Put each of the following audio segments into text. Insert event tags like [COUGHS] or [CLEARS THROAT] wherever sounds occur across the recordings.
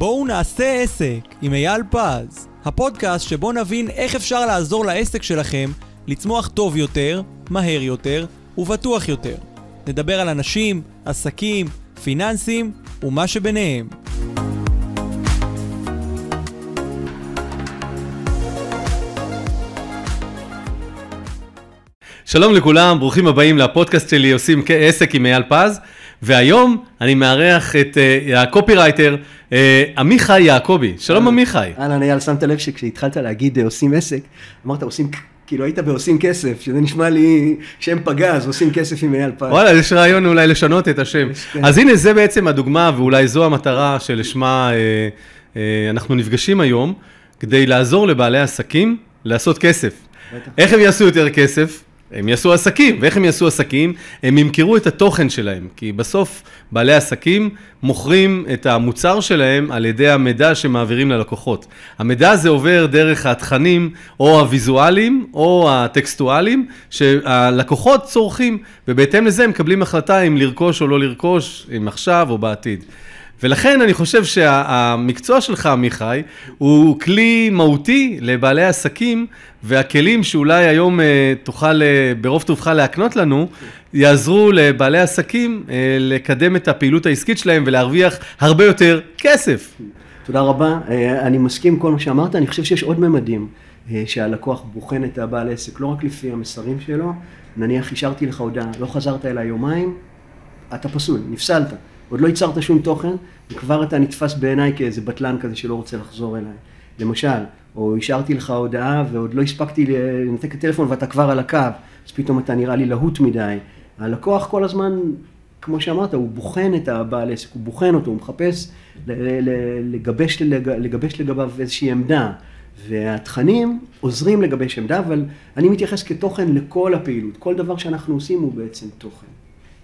בואו נעשה עסק עם אייל פז, הפודקאסט שבו נבין איך אפשר לעזור לעסק שלכם לצמוח טוב יותר, מהר יותר ובטוח יותר. נדבר על אנשים, עסקים, פיננסים ומה שביניהם. שלום לכולם, ברוכים הבאים לפודקאסט שלי עושים עסק עם אייל פז, והיום אני מארח את uh, הקופירייטר uh, עמיחי יעקבי. שלום עמיחי. אהלן אייל, שמת לב שכשהתחלת להגיד uh, עושים עסק, אמרת עושים, כאילו היית בעושים כסף, שזה נשמע לי שם פגז, עושים כסף עם אייל פז. וואלה, יש רעיון אולי לשנות את השם. כן. אז הנה, זה בעצם הדוגמה, ואולי זו המטרה שלשמה uh, uh, אנחנו נפגשים היום, כדי לעזור לבעלי עסקים לעשות כסף. בטח. איך הם יעשו יותר כסף? הם יעשו עסקים, ואיך הם יעשו עסקים? הם ימכרו את התוכן שלהם, כי בסוף בעלי עסקים מוכרים את המוצר שלהם על ידי המידע שמעבירים ללקוחות. המידע הזה עובר דרך התכנים או הוויזואליים או הטקסטואליים שהלקוחות צורכים, ובהתאם לזה הם מקבלים החלטה אם לרכוש או לא לרכוש, אם עכשיו או בעתיד. ולכן אני חושב שהמקצוע שלך, עמיחי, הוא כלי מהותי לבעלי עסקים, והכלים שאולי היום אה, תוכל אה, ברוב טובך להקנות לנו, יעזרו לבעלי עסקים אה, לקדם את הפעילות העסקית שלהם ולהרוויח הרבה יותר כסף. תודה רבה, אני מסכים עם כל מה שאמרת, אני חושב שיש עוד ממדים שהלקוח בוחן את הבעל עסק, לא רק לפי המסרים שלו, נניח השארתי לך הודעה, לא חזרת אליי יומיים, אתה פסול, נפסלת. עוד לא ייצרת שום תוכן, וכבר אתה נתפס בעיניי כאיזה בטלן כזה שלא רוצה לחזור אליי. למשל, או השארתי לך הודעה ועוד לא הספקתי לנתק את הטלפון ואתה כבר על הקו, אז פתאום אתה נראה לי להוט מדי. הלקוח כל הזמן, כמו שאמרת, הוא בוחן את הבעל עסק, הוא בוחן אותו, הוא מחפש לגבש, לג- לגבש לגביו איזושהי עמדה. והתכנים עוזרים לגבש עמדה, אבל אני מתייחס כתוכן לכל הפעילות. כל דבר שאנחנו עושים הוא בעצם תוכן.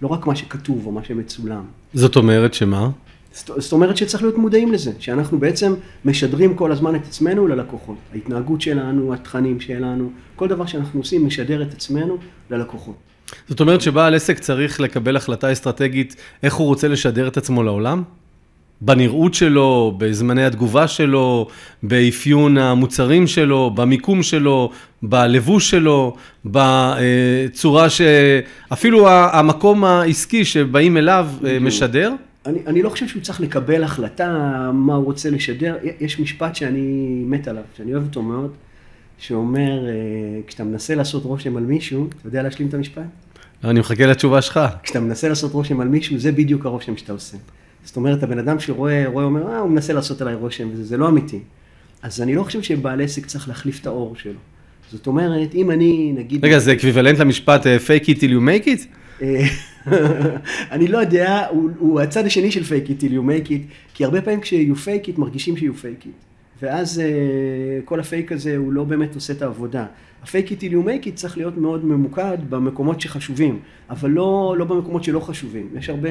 לא רק מה שכתוב או מה שמצולם. זאת אומרת שמה? זאת זאת אומרת שצריך להיות מודעים לזה, שאנחנו בעצם משדרים כל הזמן את עצמנו ללקוחות. ההתנהגות שלנו, התכנים שלנו, כל דבר שאנחנו עושים משדר את עצמנו ללקוחות. זאת אומרת שבעל עסק צריך לקבל החלטה אסטרטגית איך הוא רוצה לשדר את עצמו לעולם? בנראות שלו, בזמני התגובה שלו, באפיון המוצרים שלו, במיקום שלו, בלבוש שלו, בצורה שאפילו המקום העסקי שבאים אליו אה, משדר? אני, אני לא חושב שהוא צריך לקבל החלטה מה הוא רוצה לשדר. יש משפט שאני מת עליו, שאני אוהב אותו מאוד, שאומר, אה, כשאתה מנסה לעשות רושם על מישהו, אתה יודע להשלים את המשפט? אני מחכה לתשובה שלך. כשאתה מנסה לעשות רושם על מישהו, זה בדיוק הרושם שאתה עושה. זאת אומרת, הבן אדם שרואה, רואה, אומר, אה, הוא מנסה לעשות עליי רושם, וזה זה לא אמיתי. אז אני לא חושב שבעל עסק צריך להחליף את העור שלו. זאת אומרת, אם אני, נגיד... רגע, זה אקוויוולנט למשפט אה, fake it till you make it? אה, [LAUGHS] אני לא יודע, הוא, הוא הצד השני של fake it till you make it, כי הרבה פעמים כש-you fake it מרגישים ש-you fake it. ואז uh, כל ה-fake הזה הוא לא באמת עושה את העבודה. ה-fake it till you make it צריך להיות מאוד ממוקד במקומות שחשובים, אבל לא, לא במקומות שלא חשובים. יש הרבה,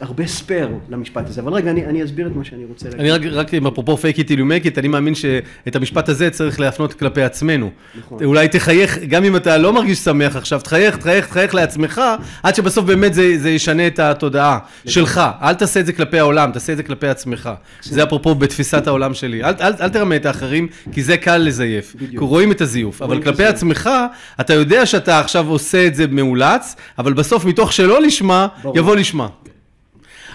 הרבה ספייר למשפט הזה. אבל רגע, אני, אני אסביר את מה שאני רוצה להגיד. אני רק, רק עם אפרופו fake it you make it, אני מאמין שאת המשפט הזה צריך להפנות כלפי עצמנו. נכון. אולי תחייך, גם אם אתה לא מרגיש שמח עכשיו, תחייך, תחייך, תחייך לעצמך, עד שבסוף באמת זה, זה ישנה את התודעה שלך. אל תעשה את זה כלפי העולם, תעשה את זה כלפי עצמך. זה אפרופו בתפיסת העולם שלי. אל, אל, אל תרמה את האחרים, כי זה קל לזייף. בדיוק. כי רואים את הזיוף. אבל רואים את כלפי. עצמך, אתה יודע שאתה עכשיו עושה את זה מאולץ, אבל בסוף מתוך שלא לשמה, ברור. יבוא לשמה.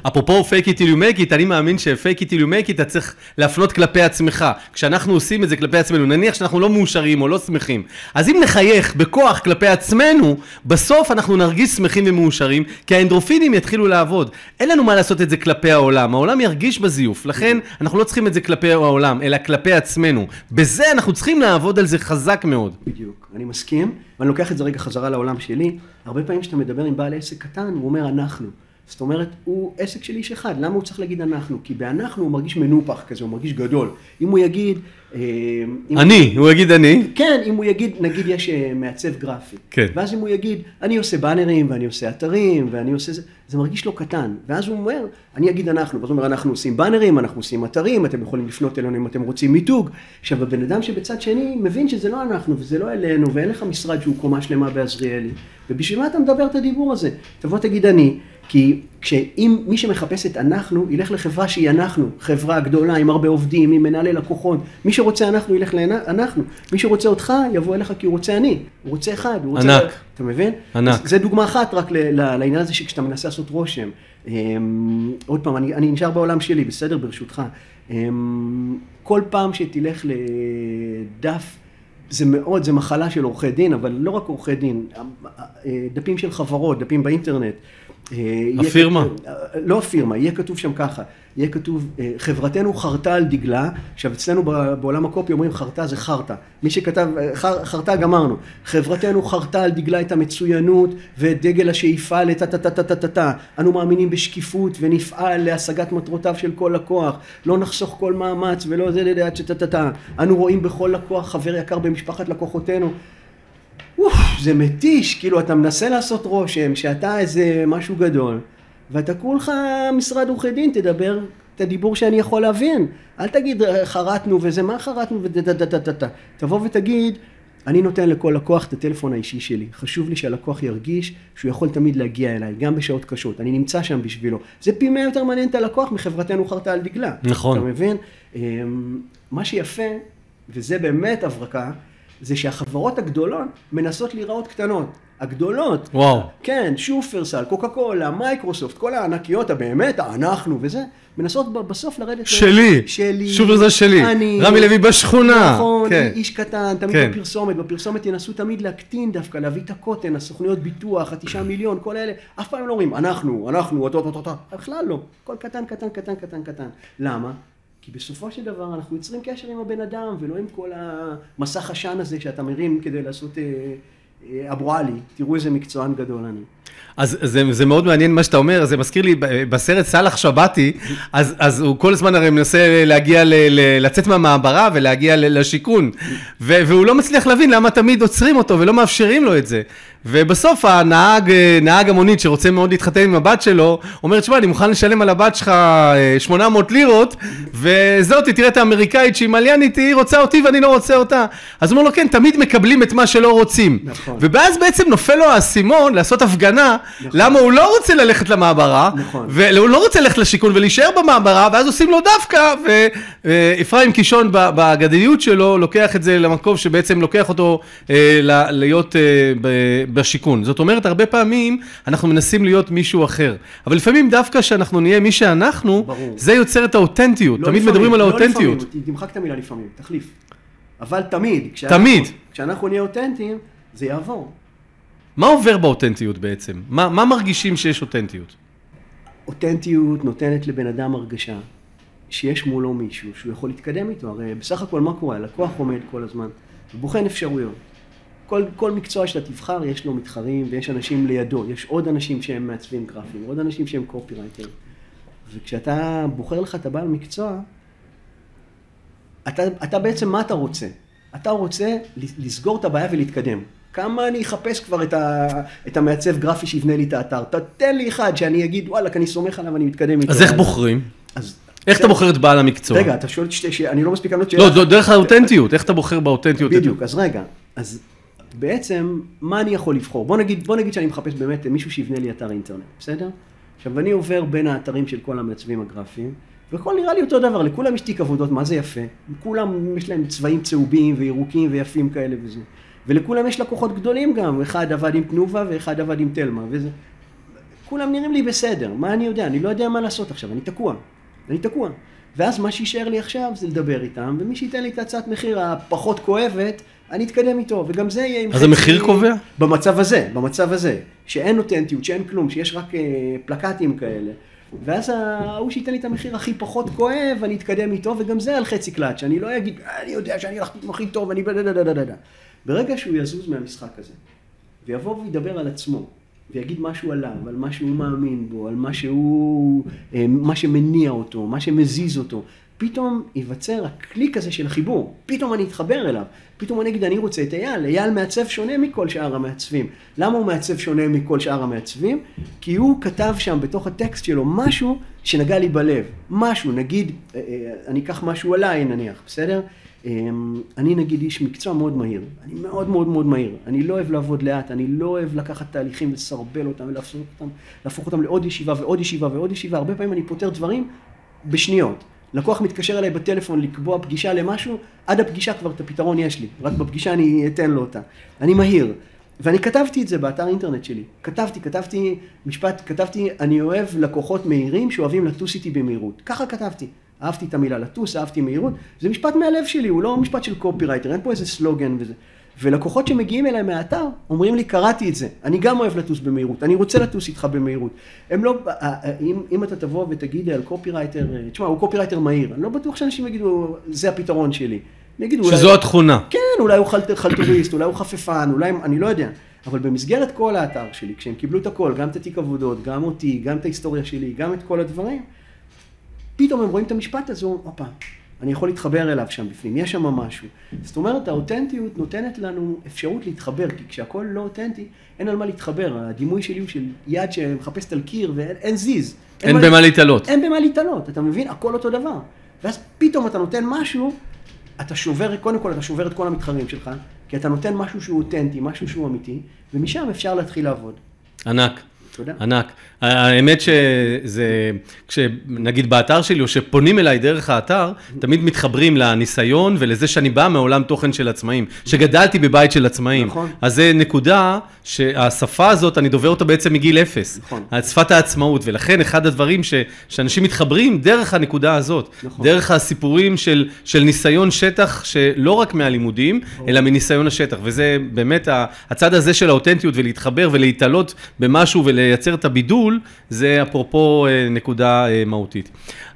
אפרופו fake it till you make it, אני מאמין ש-fake it till you make it, אתה צריך להפנות כלפי עצמך. כשאנחנו עושים את זה כלפי עצמנו, נניח שאנחנו לא מאושרים או לא שמחים, אז אם נחייך בכוח כלפי עצמנו, בסוף אנחנו נרגיש שמחים ומאושרים, כי האנדרופינים יתחילו לעבוד. אין לנו מה לעשות את זה כלפי העולם, העולם ירגיש בזיוף, לכן אנחנו לא צריכים את זה כלפי העולם, אלא כלפי עצמנו. בזה אנחנו צריכים לעבוד על זה חזק מאוד. בדיוק, אני מסכים, ואני לוקח את זה רגע חזרה לעולם שלי. הרבה פעמים כשאתה מדבר עם בעל עסק קטן, הוא אומר אנחנו. זאת אומרת, הוא עסק של איש אחד, למה הוא צריך להגיד אנחנו? כי באנחנו הוא מרגיש מנופח כזה, הוא מרגיש גדול. אם הוא יגיד... אה, אם- אני, הוא יגיד אני, כן, אם הוא יגיד, נגיד יש אה, מעצב גרפי. כן. ואז אם הוא יגיד, אני עושה באנרים, ואני עושה אתרים, ואני עושה זה, זה מרגיש לו קטן. ואז הוא אומר, אני אגיד אנחנו, ואז הוא אומר, אנחנו עושים באנרים, אנחנו עושים אתרים, אתם יכולים לפנות אלינו אם אתם רוצים מיתוג. עכשיו, הבן אדם שבצד שני מבין שזה לא אנחנו, וזה לא אלינו, ואין לך משרד שהוא קומה שלמה בעזריאלי. ובשביל מה אתה מדבר את הדיבור הזה? תבוא תגיד אני, כי כשאם מי שמחפש את אנחנו, ילך לחברה שהיא אנחנו, חברה גדולה עם הרבה עובדים, עם מנהלי לקוחות, מי שרוצה אנחנו ילך לאנחנו, מי שרוצה אותך יבוא אליך כי הוא רוצה אני, הוא רוצה אחד, הוא רוצה... ענק. אתה מבין? ענק. זה דוגמה אחת רק לעניין הזה שכשאתה מנסה לעשות רושם. אמ, עוד פעם, אני, אני נשאר בעולם שלי, בסדר? ברשותך. אמ, כל פעם שתלך לדף, זה מאוד, זה מחלה של עורכי דין, אבל לא רק עורכי דין, אה, דפים של חברות, דפים באינטרנט. אה, הפירמה. כתוב- אה, לא הפירמה, יהיה כתוב שם ככה, יהיה כתוב, אה, חברתנו חרתה על דגלה, עכשיו אצלנו בעולם הקופי אומרים חרתה זה חרטה, מי שכתב, חר- חרטה גמרנו, חברתנו חרתה על דגלה את המצוינות ואת דגל השאיפה לטה טה טה טה טה טה טה, אנו מאמינים בשקיפות ונפעל להשגת מטרותיו של כל לקוח, לא נחסוך כל מאמץ ולא זה לדעת שטה טה טה, אנו רואים בכל לקוח חבר יקר במשפחת לקוחותינו, אוף, זה מתיש, כאילו אתה מנסה לעשות רושם שאתה איזה משהו גדול, ואתה כולך משרד עורכי דין, תדבר את הדיבור שאני יכול להבין. אל תגיד "אה, חרטנו וזה, מה חרטנו ודדדדדדד. תבוא ותגיד, אני נותן לכל לקוח את הטלפון האישי שלי. חשוב לי שהלקוח ירגיש שהוא יכול תמיד להגיע אליי, גם בשעות קשות. אני נמצא שם בשבילו. זה פי מאה יותר מעניין את הלקוח מחברתנו חרטה על דגלה. נכון. אתה מבין? אמ, מה שיפה, וזה באמת הברקה, זה שהחברות הגדולות מנסות להיראות קטנות. הגדולות. וואו. כן, שופרסל, קוקה קולה, מייקרוסופט, כל הענקיות הבאמת, אנחנו וזה, מנסות בסוף לרדת... ל- שלי. שלי. זה שלי. אני. רמי לוי בשכונה. נכון, כן. איש קטן, תמיד כן. בפרסומת, בפרסומת ינסו תמיד להקטין דווקא, להביא את הקוטן, הסוכנויות ביטוח, התשעה מיליון, כל אלה, אף פעם לא אומרים, אנחנו, אנחנו, אותו, אותו, אותו, בכלל לא, הכל קטן, קטן, קטן, קטן, קטן. למה? כי בסופו של דבר אנחנו יוצרים קשר עם הבן אדם, ולא עם כל המסך עשן הזה שאתה מרים כדי לעשות אה, אה, אבו עלי, תראו איזה מקצוען גדול אני. אז זה, זה מאוד מעניין מה שאתה אומר, זה מזכיר לי, בסרט סאלח שבתי, אז, אז הוא כל הזמן הרי מנסה להגיע, ל, ל, לצאת מהמעברה ולהגיע ל, לשיכון, ו, והוא לא מצליח להבין למה תמיד עוצרים אותו ולא מאפשרים לו את זה. ובסוף הנהג, אה, נהג המונית שרוצה מאוד להתחתן עם הבת שלו, אומר, תשמע, אני מוכן לשלם על הבת שלך אה, 800 לירות, וזאתי, תראה את האמריקאית שהיא מליינית, היא רוצה אותי ואני לא רוצה אותה. אז הוא אומר לו, כן, תמיד מקבלים את מה שלא רוצים. נכון. ואז בעצם נופל לו האסימון לעשות הפגנה, נכון. למה הוא לא רוצה ללכת למעברה, נכון. והוא לא רוצה ללכת לשיכון ולהישאר במעברה, ואז עושים לו דווקא, ואפרים קישון ב- באגדיות שלו לוקח את זה למקום שבעצם לוקח אותו אה, להיות אה, בשיכון. זאת אומרת, הרבה פעמים אנחנו מנסים להיות מישהו אחר, אבל לפעמים דווקא שאנחנו נהיה מי שאנחנו, ברור. זה יוצר את האותנטיות, לא תמיד לפעמים, מדברים על לא האותנטיות. לפעמים, תמחק את המילה לפעמים, תחליף. אבל תמיד. כשאנחנו- תמיד. כשאנחנו נהיה אותנטיים, זה יעבור. מה עובר באותנטיות בעצם? מה, מה מרגישים שיש אותנטיות? אותנטיות נותנת לבן אדם הרגשה שיש מולו מישהו שהוא יכול להתקדם איתו, הרי בסך הכל מה קורה? הלקוח עומד כל הזמן ובוחן אפשרויות. כל, כל מקצוע שאתה תבחר יש לו מתחרים ויש אנשים לידו, יש עוד אנשים שהם מעצבים גרפיים, עוד אנשים שהם קופירייטר. וכשאתה בוחר לך את הבעל מקצוע, אתה, אתה בעצם מה אתה רוצה? אתה רוצה לסגור את הבעיה ולהתקדם. כמה אני אחפש כבר את, ה, את המעצב גרפי שיבנה לי את האתר? תתן לי אחד שאני אגיד, וואלכ, אני סומך עליו ואני מתקדם איתו. אז איך בוחרים? אז... איך אתה בוחר את בעל המקצוע? רגע, אתה שואל שתי שאלות, אני לא מספיק לענות לא, זו דרך האותנטיות, איך אתה בוחר באותנטיות? בדיוק, אז רגע, אז בעצם, מה אני יכול לבחור? בוא נגיד, בוא נגיד שאני מחפש באמת מישהו שיבנה לי אתר אינטרנט, בסדר? עכשיו, אני עובר בין האתרים של כל המעצבים הגרפיים, והכל נראה לי אותו דבר, לכולם יש תיק עבודות, מה זה יפה? כולם, יש להם צבעים צהובים וירוקים ויפים כאלה וזה. ולכולם יש לקוחות גדולים גם, אחד עבד עם תנובה ואחד עבד עם תלמה, וזה... כולם נראים לי בסדר, מה אני יודע? אני לא יודע מה לעשות עכשיו, אני תקוע. אני תקוע. ואז מה שיישאר לי עכשיו זה לדבר איתם, ומי שייתן לי את הצעת מחיר הפחות כואבת, אני אתקדם איתו, וגם זה יהיה עם אז המחיר קובע? במצב הזה, במצב הזה, שאין אותנטיות, שאין כלום, שיש רק אה, פלקטים כאלה. ואז ההוא שייתן לי את המחיר הכי פחות כואב, אני אתקדם איתו, וגם זה על חצי קלאץ', אני לא אגיד, "אה, אני יודע שאני הלכתי עם הכי טוב, אני. ברגע שהוא יזוז מהמשחק הזה, ויבוא וידבר על עצמו, ויגיד משהו עליו, על מה שהוא מאמין בו, על מה שהוא, אה, מה שמניע אותו, מה שמזיז אותו, פתאום ייווצר הקליק הזה של החיבור, פתאום אני אתחבר אליו, פתאום אני אגיד אני רוצה את אייל, אייל מעצב שונה מכל שאר המעצבים. למה הוא מעצב שונה מכל שאר המעצבים? כי הוא כתב שם בתוך הטקסט שלו משהו שנגע לי בלב, משהו, נגיד, אה, אה, אני אקח משהו עליי נניח, בסדר? אמ, אני נגיד איש מקצוע מאוד מהיר, אני מאוד מאוד מאוד מהיר, אני לא אוהב לעבוד לאט, אני לא אוהב לקחת תהליכים ולסרבל אותם ולהפוך אותם, אותם לעוד ישיבה ועוד ישיבה ועוד ישיבה, הרבה פעמים אני פותר דברים בשניות. לקוח מתקשר אליי בטלפון לקבוע פגישה למשהו, עד הפגישה כבר את הפתרון יש לי, רק בפגישה אני אתן לו אותה. אני מהיר. ואני כתבתי את זה באתר אינטרנט שלי. כתבתי, כתבתי משפט, כתבתי, אני אוהב לקוחות מהירים שאוהבים לטוס איתי במהירות. ככה כתבתי. אהבתי את המילה לטוס, אהבתי מהירות. זה משפט מהלב שלי, הוא לא משפט של קופירייטר, אין פה איזה סלוגן וזה. ולקוחות שמגיעים אליי מהאתר, אומרים לי, קראתי את זה, אני גם אוהב לטוס במהירות, אני רוצה לטוס איתך במהירות. הם לא, אה, אה, אם, אם אתה תבוא ותגיד על קופירייטר, אה, תשמע, הוא קופירייטר מהיר, אני לא בטוח שאנשים יגידו, זה הפתרון שלי. יגידו, שזו אולי, התכונה. כן, אולי הוא חלט, חלטוריסט, אולי הוא חפפן, אולי, אני לא יודע. אבל במסגרת כל האתר שלי, כשהם קיבלו את הכל, גם את התיק עבודות, גם אותי, גם את ההיסטוריה שלי, גם את כל הדברים, פתאום הם רואים את המשפט הזה, הופה, אני יכול להתחבר אליו שם בפנים, יש שם משהו. זאת אומרת, האותנטיות נותנת לנו אפשרות להתחבר, כי כשהכול לא אותנטי, אין על מה להתחבר. הדימוי שלי הוא של יד שמחפשת על קיר ואין זיז. אין, אין במה להתעלות. אין במה להתעלות, אתה מבין? הכל אותו דבר. ואז פתאום אתה נותן משהו, אתה שובר, קודם כל אתה שובר את כל המתחרים שלך, כי אתה נותן משהו שהוא אותנטי, משהו שהוא אמיתי, ומשם אפשר להתחיל לעבוד. ענק. תודה. ענק. האמת שזה, כשנגיד באתר שלי, או שפונים אליי דרך האתר, תמיד מתחברים לניסיון ולזה שאני בא מעולם תוכן של עצמאים, שגדלתי בבית של עצמאים. נכון. אז זה נקודה שהשפה הזאת, אני דובר אותה בעצם מגיל אפס. נכון. שפת העצמאות, ולכן אחד הדברים ש, שאנשים מתחברים דרך הנקודה הזאת, נכון. דרך הסיפורים של, של ניסיון שטח, שלא רק מהלימודים, נכון. אלא מניסיון השטח, וזה באמת הצד הזה של האותנטיות ולהתחבר ולהתעלות במשהו ולייצר את הבידול. גידול, זה אפרופו אה, נקודה אה, מהותית.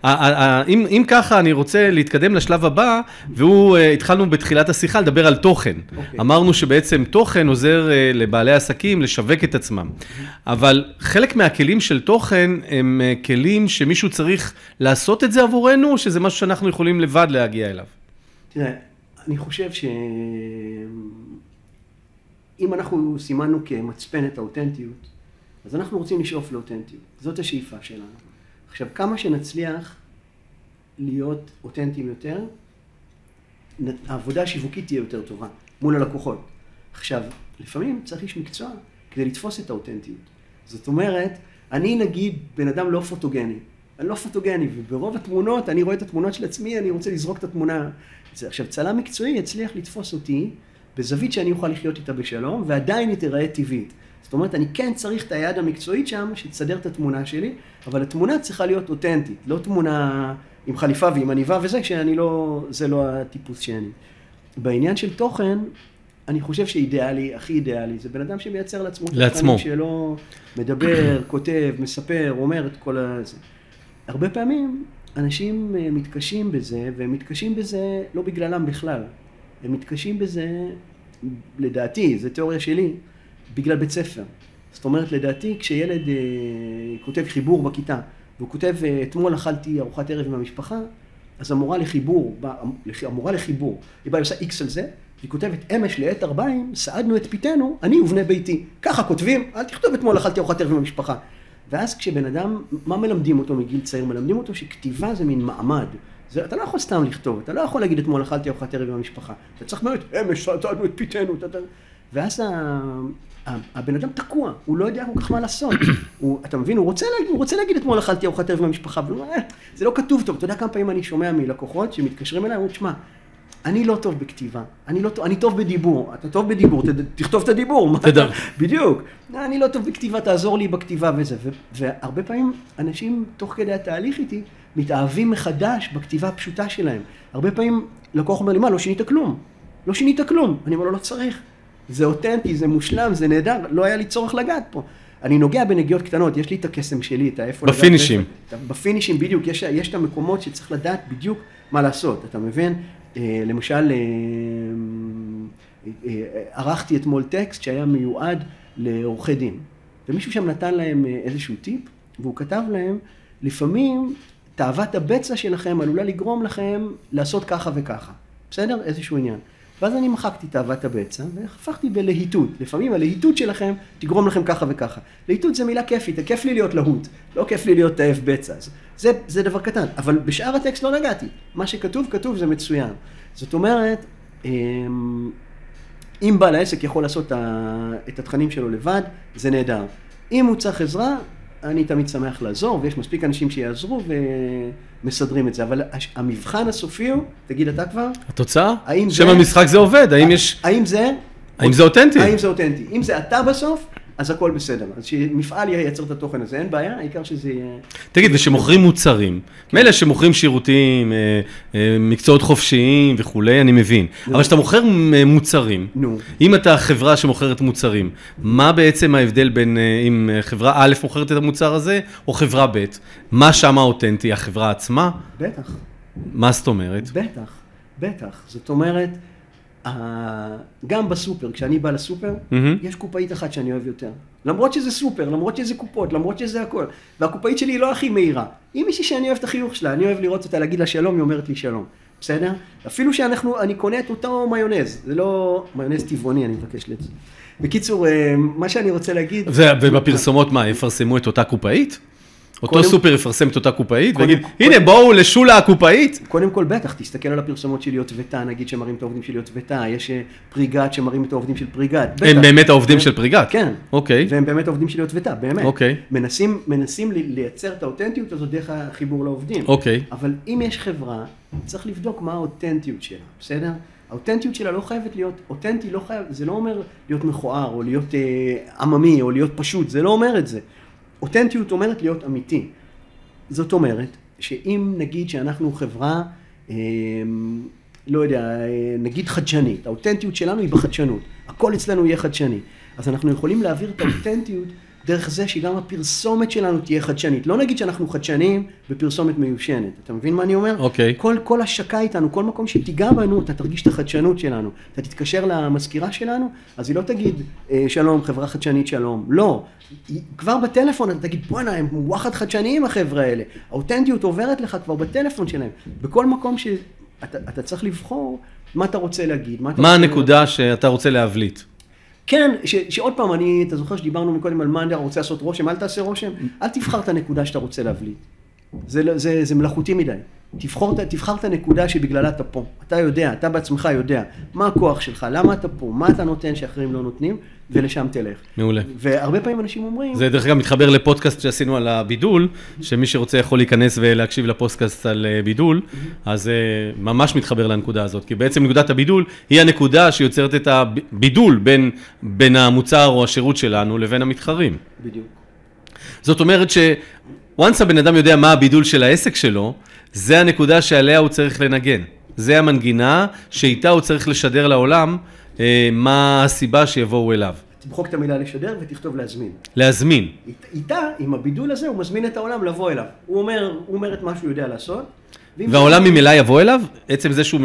אם, אם ככה, אני רוצה להתקדם לשלב הבא, והוא, אה, התחלנו בתחילת השיחה לדבר על תוכן. Okay. אוקיי. אמרנו שבעצם תוכן עוזר לבעלי עסקים לשווק את עצמם. אבל חלק מהכלים של תוכן הם כלים שמישהו צריך לעשות את זה עבורנו, או שזה משהו שאנחנו יכולים לבד להגיע אליו? תראה, אני חושב שאם אנחנו סימנו כמצפן את האותנטיות, אז אנחנו רוצים לשאוף לאותנטיות, זאת השאיפה שלנו. עכשיו, כמה שנצליח להיות אותנטיים יותר, העבודה השיווקית תהיה יותר טובה מול הלקוחות. עכשיו, לפעמים צריך איש מקצוע כדי לתפוס את האותנטיות. זאת אומרת, אני נגיד בן אדם לא פוטוגני. אני לא פוטוגני, וברוב התמונות, אני רואה את התמונות של עצמי, אני רוצה לזרוק את התמונה. עכשיו, צלם מקצועי יצליח לתפוס אותי בזווית שאני אוכל לחיות איתה בשלום, ועדיין היא תיראה טבעית. זאת אומרת, אני כן צריך את היד המקצועית שם, שתסדר את התמונה שלי, אבל התמונה צריכה להיות אותנטית, לא תמונה עם חליפה ועם עניבה וזה, שאני לא, זה לא הטיפוס שאני. בעניין של תוכן, אני חושב שאידיאלי, הכי אידיאלי, זה בן אדם שמייצר לעצמו לעצמו. שלא מדבר, [CLEARS THROAT] כותב, מספר, אומר את כל הזה. הרבה פעמים אנשים אה, מתקשים בזה, והם מתקשים בזה לא בגללם בכלל. הם מתקשים בזה, לדעתי, זו תיאוריה שלי, בגלל בית ספר. זאת אומרת, לדעתי, כשילד אה, כותב חיבור בכיתה, והוא כותב, אה, אתמול אכלתי ארוחת ערב עם המשפחה, אז המורה לחיבור, המורה לחיבור, היא באה עושה איקס על זה, והיא כותבת, אמש לעת ארבעים, סעדנו את פיתנו, אני ובני ביתי. ככה כותבים, אל תכתוב אתמול אכלתי ארוחת ערב עם המשפחה. ואז כשבן אדם, מה מלמדים אותו מגיל צעיר? מלמדים אותו שכתיבה זה מין מעמד. זה, אתה לא יכול סתם לכתוב, אתה לא יכול להגיד אתמול אכלתי ארוחת ערב עם המשפחה. אתה צריך מאוד, אמש סעדנו את פיתנו. ואז הבן אדם תקוע, הוא לא יודע כל כך מה לעשות. [COUGHS] הוא, אתה מבין, הוא רוצה, להגיד, הוא רוצה להגיד אתמול אכלתי ארוחת ערב עם המשפחה, אבל הוא אומר, אה, זה לא כתוב טוב. אתה יודע כמה פעמים אני שומע מלקוחות שמתקשרים אליי, אומרים, תשמע, אני לא טוב בכתיבה, אני לא אני טוב בדיבור, אתה טוב בדיבור, ת, תכתוב את הדיבור, תדע. [LAUGHS] בדיוק. אני לא טוב בכתיבה, תעזור לי בכתיבה וזה. ו, והרבה פעמים אנשים, תוך כדי התהליך איתי, מתאהבים מחדש בכתיבה הפשוטה שלהם. הרבה פעמים לקוח אומר לי, מה, לא שינית כלום. לא שינית כלום. אני אומר לו, לא צריך. זה אותנטי, זה מושלם, זה נהדר, לא היה לי צורך לגעת פה. אני נוגע בנגיעות קטנות, יש לי את הקסם שלי, את האיפה לגעת. בפינישים. בפינישים, בדיוק, יש, יש את המקומות שצריך לדעת בדיוק מה לעשות, אתה מבין? אה, למשל, אה, אה, ערכתי אתמול טקסט שהיה מיועד לעורכי דין, ומישהו שם נתן להם איזשהו טיפ, והוא כתב להם, לפעמים תאוות הבצע שלכם עלולה לגרום לכם לעשות ככה וככה, בסדר? איזשהו עניין. ואז אני מחקתי תאוות הבצע, והפכתי בלהיטות. לפעמים הלהיטות שלכם תגרום לכם ככה וככה. להיטות זה מילה כיפית, כיף לי להיות להוט, לא כיף לי להיות תאב בצע. זה, זה דבר קטן, אבל בשאר הטקסט לא נגעתי. מה שכתוב, כתוב, זה מצוין. זאת אומרת, אמ, אם בעל העסק יכול לעשות את התכנים שלו לבד, זה נהדר. אם הוא צריך עזרה, אני תמיד שמח לעזור, ויש מספיק אנשים שיעזרו ומסדרים את זה. אבל המבחן הסופי הוא, תגיד אתה כבר? התוצאה? שם המשחק זה עובד, האם יש... האם זה... האם זה אותנטי? האם זה אותנטי. אם זה אתה בסוף, אז הכל בסדר. אז שמפעל ייצר את התוכן הזה, אין בעיה, העיקר שזה יהיה... תגיד, ושמוכרים מוצרים, כן. מילא שמוכרים שירותים, אה, אה, מקצועות חופשיים וכולי, אני מבין. נו. אבל כשאתה מוכר מוצרים, נו. אם אתה חברה שמוכרת מוצרים, מה בעצם ההבדל בין אם חברה א' מוכרת את המוצר הזה, או חברה ב'? מה שם האותנטי, החברה עצמה? בטח. מה זאת אומרת? בטח, בטח. זאת אומרת... גם בסופר, כשאני בא לסופר, mm-hmm. יש קופאית אחת שאני אוהב יותר. למרות שזה סופר, למרות שזה קופות, למרות שזה הכל. והקופאית שלי היא לא הכי מהירה. היא מישהי שאני אוהב את החיוך שלה, אני אוהב לראות אותה, להגיד לה שלום, היא אומרת לי שלום. בסדר? אפילו שאנחנו, אני קונה את אותו מיונז, זה לא מיונז טבעוני, אני מבקש לזה. בקיצור, אה, מה שאני רוצה להגיד... ובפרסומות מה, יפרסמו את אותה קופאית? אותו סופר יפרסם את אותה קופאית ויגיד, הנה בואו לשולה הקופאית. קודם כל בטח, תסתכל על הפרסומות של יוטבתה, נגיד שמראים את העובדים של יוטבתה, יש אה, פריגת שמראים את העובדים של פריגת. הם באמת העובדים של פריגת? כן. אוקיי. והם באמת העובדים של יוטבתה, באמת. אוקיי. מנסים לייצר את האותנטיות הזאת דרך החיבור לעובדים. אוקיי. אבל אם יש חברה, צריך לבדוק מה האותנטיות שלה, בסדר? האותנטיות שלה לא חייבת להיות, אותנטי לא חייב, זה לא אומר להיות מכוער או להיות אה, עממי או להיות פשוט, זה לא אומר את זה. אותנטיות אומרת להיות אמיתי. זאת אומרת, שאם נגיד שאנחנו חברה, אה, לא יודע, אה, נגיד חדשנית, האותנטיות שלנו היא בחדשנות, הכל אצלנו יהיה חדשני, אז אנחנו יכולים להעביר את האותנטיות דרך זה שגם הפרסומת שלנו תהיה חדשנית. לא נגיד שאנחנו חדשניים בפרסומת מיושנת. אתה מבין מה אני אומר? אוקיי. Okay. כל, כל השקה איתנו, כל מקום שתיגע בנו, אתה תרגיש את החדשנות שלנו. אתה תתקשר למזכירה שלנו, אז היא לא תגיד, אה, שלום, חברה חדשנית שלום. לא. כבר בטלפון אתה תגיד, בואנה, הם וואחד חדשניים החבר'ה האלה. האותנטיות עוברת לך כבר בטלפון שלהם. בכל מקום שאתה צריך לבחור מה אתה רוצה להגיד. מה, מה הנקודה להגיד. שאתה רוצה להבליט? כן, ש, שעוד פעם, אני, אתה זוכר שדיברנו מקודם על מאנדר, רוצה לעשות רושם, אל תעשה רושם, אל תבחר את הנקודה שאתה רוצה להבליט. זה, לא, זה, זה מלאכותי מדי. תבחר, תבחר את הנקודה שבגללה אתה פה. אתה יודע, אתה בעצמך יודע מה הכוח שלך, למה אתה פה, מה אתה נותן שאחרים לא נותנים, ולשם תלך. מעולה. והרבה פעמים אנשים אומרים... זה דרך אגב מתחבר לפודקאסט שעשינו על הבידול, שמי שרוצה יכול להיכנס ולהקשיב לפודקאסט על אה, בידול, אז זה אה, ממש מתחבר לנקודה הזאת, כי בעצם נקודת הבידול היא הנקודה שיוצרת את הבידול בין, בין המוצר או השירות שלנו לבין המתחרים. בדיוק. זאת אומרת ש... once הבן אדם יודע מה הבידול של העסק שלו, זה הנקודה שעליה הוא צריך לנגן. זה המנגינה שאיתה הוא צריך לשדר לעולם אה, מה הסיבה שיבואו אליו. תמחוק את המילה לשדר ותכתוב להזמין. להזמין. איתה, עם הבידול הזה, הוא מזמין את העולם לבוא אליו. הוא אומר, הוא אומר את מה שהוא יודע לעשות. והעולם ממילא יבוא אליו? עצם זה שהוא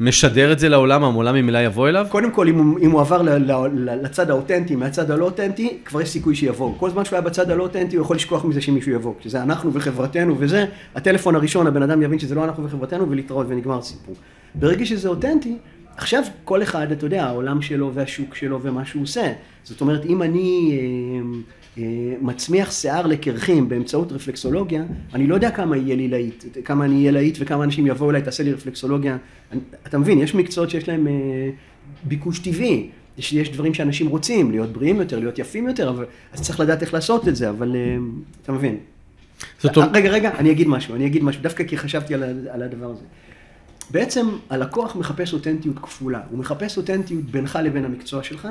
משדר את זה לעולם, העולם ממילא יבוא אליו? קודם כל, אם הוא, אם הוא עבר ל, ל, ל, לצד האותנטי מהצד הלא אותנטי, כבר יש סיכוי שיבוא. כל זמן שהוא היה בצד הלא אותנטי, הוא יכול לשכוח מזה שמישהו יבוא. כשזה אנחנו וחברתנו וזה, הטלפון הראשון, הבן אדם יבין שזה לא אנחנו וחברתנו ולהתראות ונגמר הסיפור. ברגע שזה אותנטי, עכשיו כל אחד, אתה יודע, העולם שלו והשוק שלו ומה שהוא עושה. זאת אומרת, אם אני... אה, מצמיח שיער לקרחים באמצעות רפלקסולוגיה, אני לא יודע כמה יהיה לי להיט, כמה אני אהיה להיט וכמה אנשים יבואו אליי, תעשה לי רפלקסולוגיה. אני, אתה מבין, יש מקצועות שיש להם אה, ביקוש טבעי, יש, יש דברים שאנשים רוצים, להיות בריאים יותר, להיות יפים יותר, אבל, אז צריך לדעת איך לעשות את זה, אבל אה, אתה מבין. זאת אומרת... רגע, רגע, אני אגיד משהו, אני אגיד משהו, דווקא כי חשבתי על, על הדבר הזה. בעצם הלקוח מחפש אותנטיות כפולה, הוא מחפש אותנטיות בינך לבין המקצוע שלך,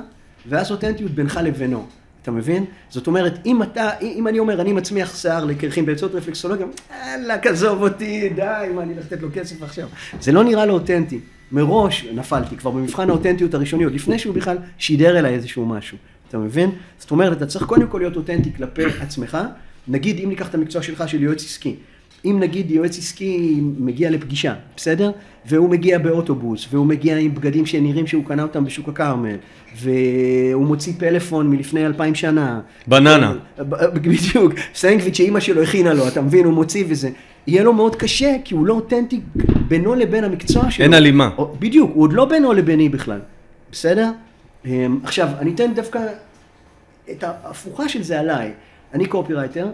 ואז אותנטיות בינך לבינו. אתה מבין? זאת אומרת, אם אתה, אם אני אומר, אני מצמיח שיער לקרחים באמצעות רפלקסולוגיה, יאללה, כזוב אותי, די, מה, אני הולך לתת לו כסף עכשיו? זה לא נראה לו אותנטי. מראש נפלתי, כבר במבחן האותנטיות הראשוני, עוד לפני שהוא בכלל שידר אליי איזשהו משהו. אתה מבין? זאת אומרת, אתה צריך קודם כל להיות אותנטי כלפי עצמך. נגיד, אם ניקח את המקצוע שלך של יועץ עסקי. אם נגיד יועץ עסקי מגיע לפגישה, בסדר? והוא מגיע באוטובוס, והוא מגיע עם בגדים שנראים שהוא קנה אותם בשוק הכרמל, והוא מוציא פלאפון מלפני אלפיים שנה. בננה. בדיוק, סנגוויץ' שאימא שלו הכינה לו, אתה מבין? הוא מוציא וזה. יהיה לו מאוד קשה, כי הוא לא אותנטי בינו לבין המקצוע שלו. אין הלימה. בדיוק, הוא עוד לא בינו לביני בכלל, בסדר? אמ, עכשיו, אני אתן דווקא את ההפוכה של זה עליי. אני קופירייטר,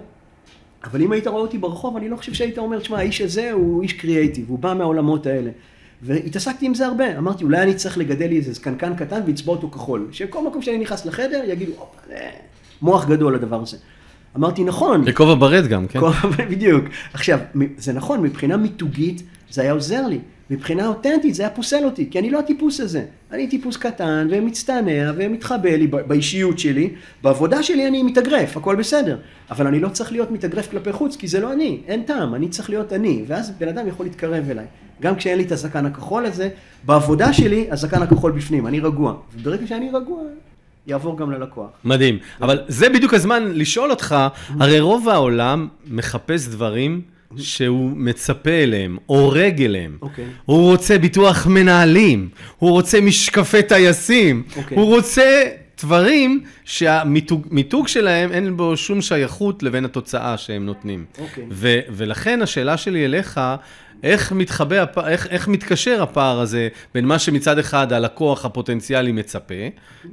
אבל אם היית רואה אותי ברחוב, אני לא חושב שהיית אומר, תשמע, האיש הזה הוא איש קריאייטיב, הוא בא מהעולמות האלה. והתעסקתי עם זה הרבה, אמרתי, אולי אני צריך לגדל לי איזה זקנקן קטן ואצבע אותו כחול. שכל מקום שאני נכנס לחדר, יגידו, הופה, מוח גדול הדבר הזה. אמרתי, נכון, לכובע ברט גם, כן? [LAUGHS] בדיוק. עכשיו, זה נכון, מבחינה מיתוגית זה היה עוזר לי. מבחינה אותנטית זה היה פוסל אותי, כי אני לא הטיפוס הזה. אני טיפוס קטן ומצטנע ומתחבא לי באישיות שלי. בעבודה שלי אני מתאגרף, הכל בסדר. אבל אני לא צריך להיות מתאגרף כלפי חוץ, כי זה לא אני, אין טעם, אני צריך להיות אני. ואז בן אדם יכול להתקרב אליי. גם כשאין לי את הזקן הכחול הזה, בעבודה שלי הזקן הכחול בפנים, אני רגוע. וברגע שאני רגוע, יעבור גם ללקוח. מדהים. אבל זה בדיוק הזמן לשאול אותך, הרי רוב העולם מחפש דברים שהוא מצפה אליהם, אורג אליהם. אוקיי. הוא רוצה ביטוח מנהלים, הוא רוצה משקפי טייסים, אוקיי. הוא רוצה דברים שהמיתוג שלהם אין בו שום שייכות לבין התוצאה שהם נותנים. אוקיי. ו- ולכן השאלה שלי אליך, איך מתחבא, איך, איך מתקשר הפער הזה בין מה שמצד אחד הלקוח הפוטנציאלי מצפה,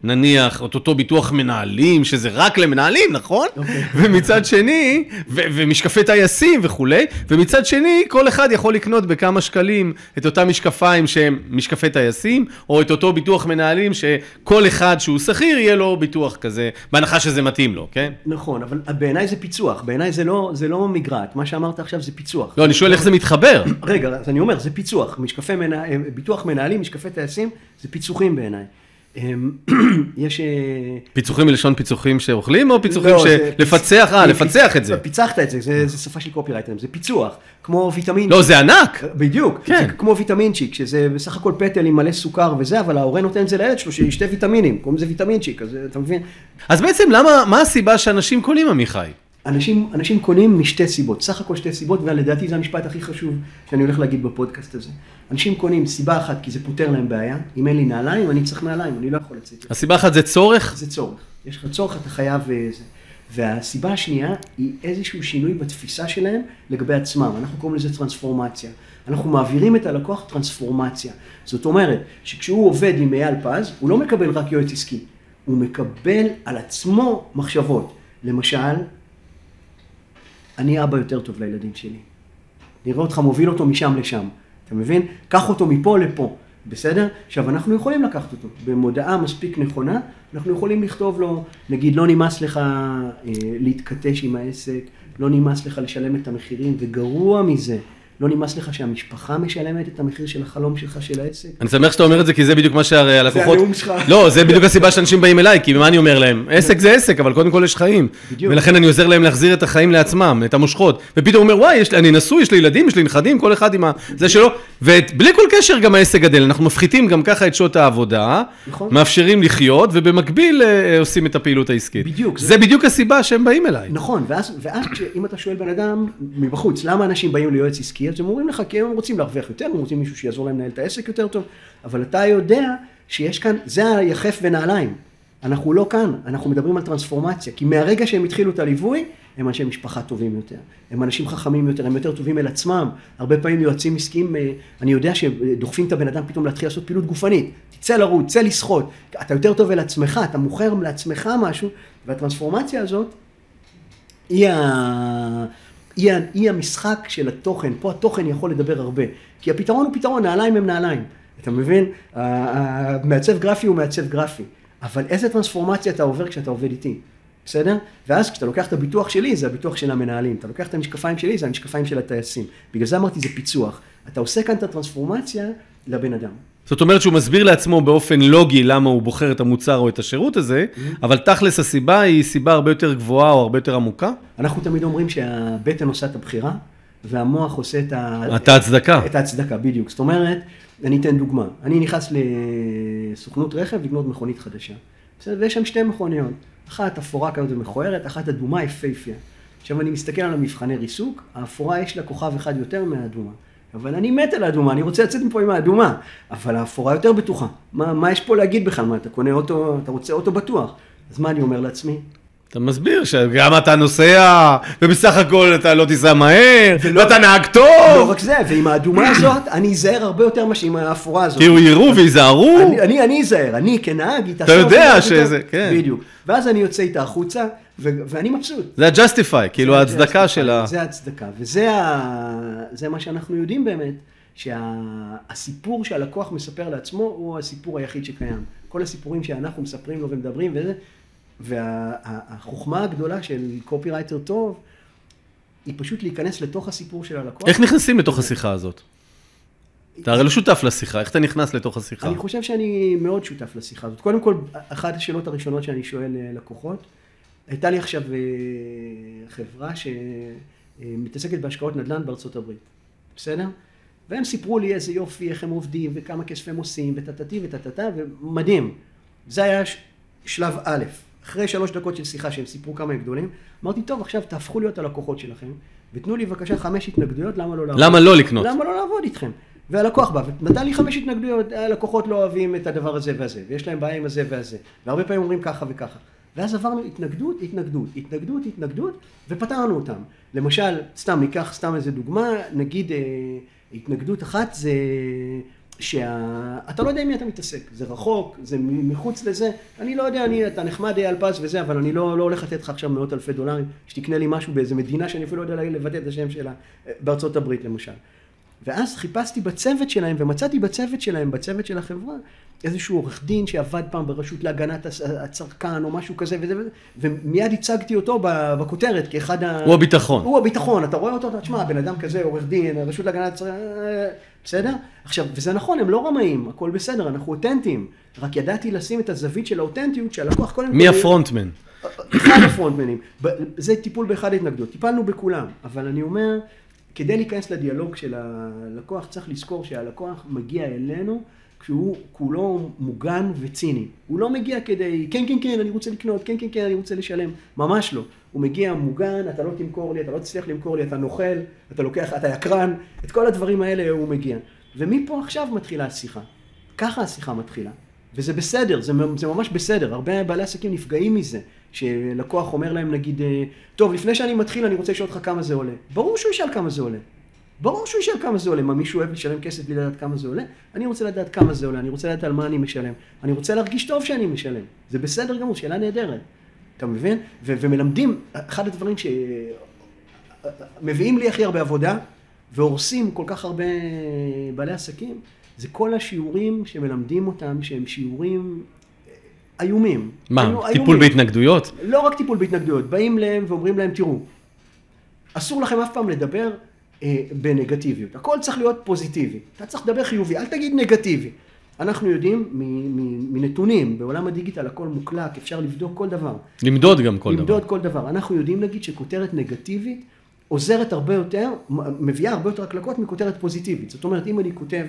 נניח את אותו ביטוח מנהלים, שזה רק למנהלים, נכון? אוקיי. ומצד שני, ו- ומשקפי טייסים וכולי, ומצד שני, כל אחד יכול לקנות בכמה שקלים את אותם משקפיים שהם משקפי טייסים, או את אותו ביטוח מנהלים שכל אחד שהוא שכיר יהיה לו ביטוח כזה, בהנחה שזה מתאים לו, כן? נכון, אבל בעיניי זה פיצוח, בעיניי זה לא, זה לא מגרעת, מה שאמרת עכשיו זה פיצוח. לא, אני שואל איך זה מתחבר. רגע, אז אני אומר, זה פיצוח, משקפי מנה... ביטוח מנהלים, משקפי טייסים, זה פיצוחים בעיניי. אמ, [CLEARS THROAT] יש... אה, פיצוחים מלשון פיצוחים שאוכלים, או פיצוחים לא, לפצח, אה, פיצ- לפצח את זה. פיצחת את זה, זה, זה שפה של קופירייטרים, זה פיצוח, כמו ויטמין. לא, זה ענק. בדיוק, כן. זה כמו ויטמינצ'יק, שזה בסך הכל פטל עם מלא סוכר וזה, אבל ההורה נותן את זה לילד שלו, שישתה ויטמינים, קוראים לזה ויטמינצ'יק, אז אתה מבין? אז בעצם למה, מה הסיבה שאנשים קונים, עמיחי? אנשים, אנשים קונים משתי סיבות, סך הכל שתי סיבות, ולדעתי זה המשפט הכי חשוב שאני הולך להגיד בפודקאסט הזה. אנשים קונים סיבה אחת, כי זה פותר להם בעיה, אם אין לי נעליים, אני צריך נעליים, אני לא יכול לצאת. הסיבה אחת זה צורך? זה צורך. יש לך צורך, אתה חייב אה. והסיבה השנייה היא איזשהו שינוי בתפיסה שלהם לגבי עצמם. אנחנו קוראים לזה טרנספורמציה. אנחנו מעבירים את הלקוח טרנספורמציה. זאת אומרת, שכשהוא עובד עם אייל פז, הוא לא מקבל רק יועץ עסקי, הוא מקבל על עצמו מחשבות. למשל, אני אבא יותר טוב לילדים שלי. נראה אותך מוביל אותו משם לשם. אתה מבין? קח אותו מפה לפה. בסדר? עכשיו, אנחנו יכולים לקחת אותו. במודעה מספיק נכונה, אנחנו יכולים לכתוב לו, נגיד, לא נמאס לך אה, להתכתש עם העסק, לא נמאס לך לשלם את המחירים, וגרוע מזה, לא נמאס לך שהמשפחה משלמת את המחיר של החלום שלך של העסק. אני שמח שאתה אומר את זה, כי זה בדיוק מה שהרי הלקוחות... הנאום שלך. לא, זה בדיוק הסיבה שאנשים באים אליי, כי מה אני אומר להם? עסק זה עסק, אבל קודם כל יש חיים. בדיוק. ולכן אני עוזר להם להחזיר את החיים לעצמם, את המושכות. ופתאום הוא אומר, וואי, יש אני נשוי, יש לי ילדים, יש לי נכדים, כל אחד עם ה... זה שלו. ובלי כל קשר גם העסק גדל, אנחנו מפחיתים גם ככה את שעות העבודה, נכון. מאפשרים לחיות, ובמקביל אה, עושים את הפעילות העסקית. בדיוק, זה זה- בדיוק הסיבה שהם באים אליי. נכון, ואז, ואז אם אתה שואל בן אדם מבחוץ, למה אנשים באים ליועץ עסקי, אז הם אומרים לך, כי הם רוצים להרוויח יותר, הם רוצים מישהו שיעזור להם לנהל את העסק יותר טוב, אבל אתה יודע שיש כאן, זה היחף ונעליים. אנחנו לא כאן, אנחנו מדברים על טרנספורמציה, כי מהרגע שהם התחילו את הליווי, הם אנשי משפחה טובים יותר, הם אנשים חכמים יותר, הם יותר טובים אל עצמם. הרבה פעמים יועצים עסקיים, אה, אני יודע שדוחפים את הבן אדם פתאום להתחיל לעשות פעילות גופנית, תצא לרוץ, צא לשחות, אתה יותר טוב אל עצמך, אתה מוכר לעצמך משהו, והטרנספורמציה הזאת, היא, ה... היא. היא המשחק של התוכן, פה התוכן יכול לדבר הרבה, כי הפתרון הוא פתרון, נעליים הם נעליים, אתה מבין? המעצב גרפי הוא מעצב גרפי, אבל איזה טרנספורמציה אתה עובר כשאתה עובד איתי, בסדר? ואז כשאתה לוקח את הביטוח שלי, זה הביטוח של המנהלים, אתה לוקח את המשקפיים שלי, זה המשקפיים של הטייסים, בגלל זה אמרתי זה פיצוח, אתה עושה כאן את הטרנספורמציה לבן אדם. זאת אומרת שהוא מסביר לעצמו באופן לוגי למה הוא בוחר את המוצר או את השירות הזה, אבל תכלס הסיבה היא סיבה הרבה יותר גבוהה או הרבה יותר עמוקה? אנחנו תמיד אומרים שהבטן עושה את הבחירה, והמוח עושה את ה... את ההצדקה. את ההצדקה, בדיוק. זאת אומרת, אני אתן דוגמה. אני נכנס לסוכנות רכב לקנות מכונית חדשה. בסדר? ויש שם שתי מכוניות. אחת אפורה כזאת ומכוערת, אחת אדומה יפהפייה. עכשיו אני מסתכל על המבחני ריסוק, האפורה יש לה כוכב אחד יותר מהאדומה. אבל אני מת על האדומה, אני רוצה לצאת מפה עם האדומה. אבל האפורה יותר בטוחה. מה, מה יש פה להגיד בכלל? מה, אתה קונה אוטו, אתה רוצה אוטו בטוח. אז מה אני אומר לעצמי? אתה מסביר שגם אתה נוסע, ובסך הכל אתה לא תיסע מהר, ואתה נהג לא טוב, רק זה, ועם האדומה הזאת, אני אזהר הרבה יותר מאשר עם האפורה הזאת. כאילו יראו וייזהרו. אני, אני, אני אזהר, אני כנהג, אתה יודע שזה- כן. בדיוק. ואז אני יוצא איתה החוצה, ו- ואני מבסוט. זה ה-justify, כאילו זה ההצדקה הצדקה, של ה... זה ההצדקה, וזה ה... זה מה שאנחנו יודעים באמת, שהסיפור שהלקוח מספר לעצמו הוא הסיפור היחיד שקיים. כל הסיפורים שאנחנו מספרים לו ומדברים וזה, והחוכמה הגדולה של קופירייטר טוב, היא פשוט להיכנס לתוך הסיפור של הלקוח. איך נכנסים לתוך השיחה הזאת? אתה הרי לא שותף לשיחה, איך אתה נכנס לתוך השיחה? אני חושב שאני מאוד שותף לשיחה הזאת. קודם כל, אחת השאלות הראשונות שאני שואל אה, לקוחות, הייתה לי עכשיו אה, חברה שמתעסקת בהשקעות נדל"ן בארצות הברית, בסדר? והם סיפרו לי איזה יופי, איך הם עובדים, וכמה כסף הם עושים, וטטטי וטטטה, ומדהים. זה היה ש- שלב א'. אחרי שלוש דקות של שיחה שהם סיפרו כמה הם גדולים, אמרתי, טוב, עכשיו תהפכו להיות הלקוחות שלכם, ותנו לי בבקשה חמש התנגדויות, למה לא לעבוד? למה לא לקנות? למה לא לעבוד איתכם? והלקוח בא ונתן לי חמש התנגדויות, הלקוחות לא אוהבים את הדבר הזה והזה, ויש להם בעיה עם הזה והזה, והרבה פעמים אומרים ככה וככה. ואז עברנו התנגדות, התנגדות, התנגדות, התנגדות, ופתרנו אותם. למשל, סתם ניקח סתם איזה דוגמה, נגיד אה, התנגדות אחת זה שאתה לא יודע עם מי אתה מתעסק, זה רחוק, זה מחוץ לזה, אני לא יודע, אני, אתה נחמד אייל פז וזה, אבל אני לא, לא הולך לתת לך עכשיו מאות אלפי דולרים, שתקנה לי משהו באיזה מדינה שאני אפילו לא יודע לבטא את השם שלה, אה, בארצות הברית למשל. ואז חיפשתי בצוות שלהם, ומצאתי בצוות שלהם, בצוות של החברה, איזשהו עורך דין שעבד פעם ברשות להגנת הצ- הצרכן או משהו כזה וזה וזה, ומיד הצגתי אותו בכותרת כאחד ה... הוא הביטחון. הוא הביטחון, אתה רואה אותו, אתה תשמע, בן אדם כזה, עורך דין, רשות להגנת הצרכן, בסדר? עכשיו, וזה נכון, הם לא רמאים, הכל בסדר, אנחנו אותנטיים. רק ידעתי לשים את הזווית של האותנטיות, שהלקוח קודם כל... מי הפרונטמן? אחד הפרונטמנים. זה טיפול באחד ההתנגדות. טיפלנו בכולם, אבל אני אומר, כדי להיכנס לדיאלוג של הלקוח, צריך לזכור שהלקוח מגיע אלינו כשהוא כולו מוגן וציני. הוא לא מגיע כדי, כן, כן, כן, אני רוצה לקנות, כן, כן, כן, אני רוצה לשלם. ממש לא. הוא מגיע מוגן, אתה לא תמכור לי, אתה לא תצליח למכור לי, אתה נוכל, אתה לוקח, אתה יקרן, את כל הדברים האלה הוא מגיע. ומפה עכשיו מתחילה השיחה. ככה השיחה מתחילה. וזה בסדר, זה, זה ממש בסדר. הרבה בעלי עסקים נפגעים מזה, שלקוח אומר להם נגיד, טוב, לפני שאני מתחיל אני רוצה לשאול אותך כמה זה עולה. ברור שהוא ישאל כמה זה עולה. ברור שהוא ישאל כמה זה עולה. מה, מישהו אוהב לשלם כסף בלי לדעת כמה זה עולה? אני רוצה לדעת כמה זה עולה, אני רוצה לדעת על מה אני משלם. אני רוצה להרגיש טוב שאני משלם. זה בסדר גמור, שאלה נהדרת. אתה מבין? ו- ומלמדים, אחד הדברים שמביאים לי הכי הרבה עבודה, והורסים כל כך הרבה בעלי עסקים, זה כל השיעורים שמלמדים אותם, שהם שיעורים איומים. מה, איו- טיפול איומים. בהתנגדויות? לא רק טיפול בהתנגדויות, באים להם ואומרים להם, תראו, אסור לכם אף פעם לדבר בנגטיביות, הכל צריך להיות פוזיטיבי, אתה צריך לדבר חיובי, אל תגיד נגטיבי. אנחנו יודעים מנתונים, בעולם הדיגיטל הכל מוקלק, אפשר לבדוק כל דבר. למדוד גם כל דבר. למדוד כל דבר. אנחנו יודעים להגיד שכותרת נגטיבית עוזרת הרבה יותר, מביאה הרבה יותר הקלקות מכותרת פוזיטיבית. זאת אומרת, אם אני כותב,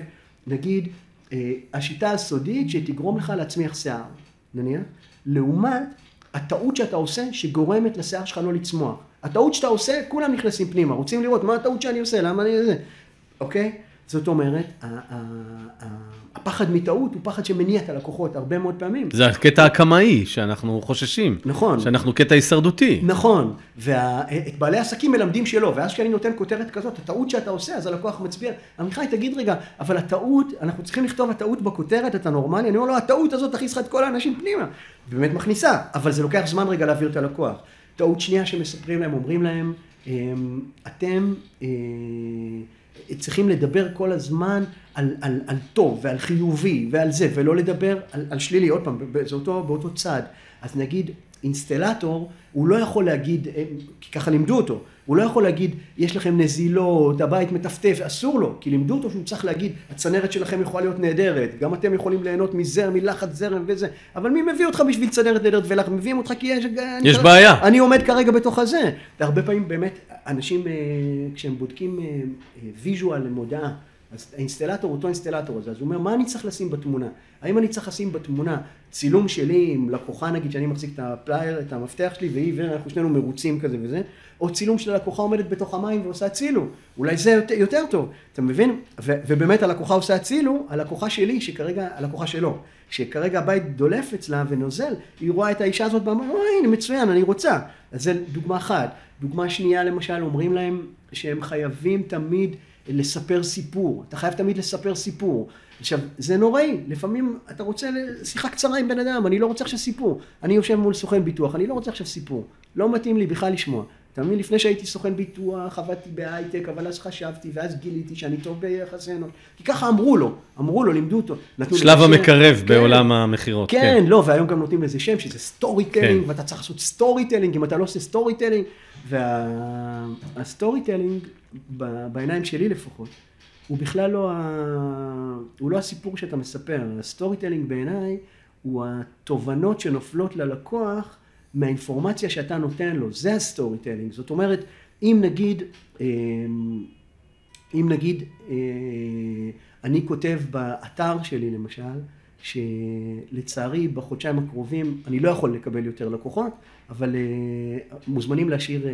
נגיד, אה, השיטה הסודית שתגרום לך להצמיח שיער, נניח, לעומת הטעות שאתה עושה שגורמת לשיער שלך לא לצמוח. הטעות שאתה עושה, כולם נכנסים פנימה, רוצים לראות מה הטעות שאני עושה, למה אני זה, אוקיי? זאת אומרת, הפחד מטעות הוא פחד שמניע את הלקוחות הרבה מאוד פעמים. זה הקטע הקמאי שאנחנו חוששים. נכון. שאנחנו קטע הישרדותי. נכון, ואת בעלי העסקים מלמדים שלא, ואז כשאני נותן כותרת כזאת, הטעות שאתה עושה, אז הלקוח מצביע, עמיחי תגיד רגע, אבל הטעות, אנחנו צריכים לכתוב הטעות בכותרת, אתה נורמלי? אני אומר לו, הטעות הזאת תכניס לך את כל האנשים פנימה, באמת מכניסה, אבל זה לוקח זמן רגע להעביר את הלקוח. טעות שנייה שמספרים להם, אומרים להם, "אמ, אתם אה, צריכים לדבר כל הזמן על, על, על טוב ועל חיובי ועל זה, ולא לדבר על, על שלילי, עוד פעם, זה אותו, באותו צד. אז נגיד, אינסטלטור, הוא לא יכול להגיד, אה, כי ככה לימדו אותו, הוא לא יכול להגיד, יש לכם נזילות, הבית מטפטף, אסור לו, כי לימדו אותו שהוא צריך להגיד, הצנרת שלכם יכולה להיות נהדרת, גם אתם יכולים ליהנות מזרם, מלחץ זרם וזה, אבל מי מביא אותך בשביל צנרת נהדרת ולחץ? מביאים אותך כי יש... אני יש כרגע- בעיה. אני עומד כרגע בתוך הזה. והרבה פעמים באמת, אנשים, אה, כשהם בודקים visual למודעה, אז האינסטלטור אותו אינסטלטור הזה, אז הוא אומר, מה אני צריך לשים בתמונה? האם אני צריך לשים בתמונה צילום שלי עם לקוחה, נגיד, שאני מחזיק את הפלייר, את המפתח שלי, והיא ואנחנו שנינו מרוצים כזה וזה, או צילום של הלקוחה עומדת בתוך המים ועושה הצילו, אולי זה יותר, יותר טוב, אתה מבין? ו- ובאמת הלקוחה עושה הצילו, הלקוחה שלי, שכרגע, הלקוחה שלו, שכרגע הבית דולף אצלה ונוזל, היא רואה את האישה הזאת ואומרת, אוי, מצוין, אני רוצה. אז זה דוגמה אחת. דוגמה שנייה, למשל, אומרים להם שהם חייבים תמיד לספר סיפור. אתה חייב תמיד לספר סיפור. עכשיו, זה נוראי, לפעמים אתה רוצה שיחה קצרה עם בן אדם, אני לא רוצה עכשיו סיפור. אני יושב מול סוכן ביטוח, אני לא רוצה עכשיו סיפור. לא מתאים לי בכלל לשמוע. אתה מבין? לפני שהייתי סוכן ביטוח, עבדתי בהייטק, אבל אז חשבתי, ואז גיליתי שאני טוב ביחסי אנוש. כי ככה אמרו לו, אמרו לו, לימדו אותו. שלב. המקרב כן. בעולם המכירות. כן, לא, והיום גם נותנים לזה שם, שזה storytelling, כן. ואתה צריך לעשות storytelling, אם אתה לא עושה storytelling, וה-storytelling, בעיניים שלי לפחות, הוא בכלל לא, ה... הוא לא הסיפור שאתה מספר, ה-storytelling בעיניי הוא התובנות שנופלות ללקוח מהאינפורמציה שאתה נותן לו, זה ה-storytelling, זאת אומרת, אם נגיד, אמ, אם נגיד אה, אני כותב באתר שלי למשל, שלצערי בחודשיים הקרובים אני לא יכול לקבל יותר לקוחות, אבל אה, מוזמנים להשאיר אה,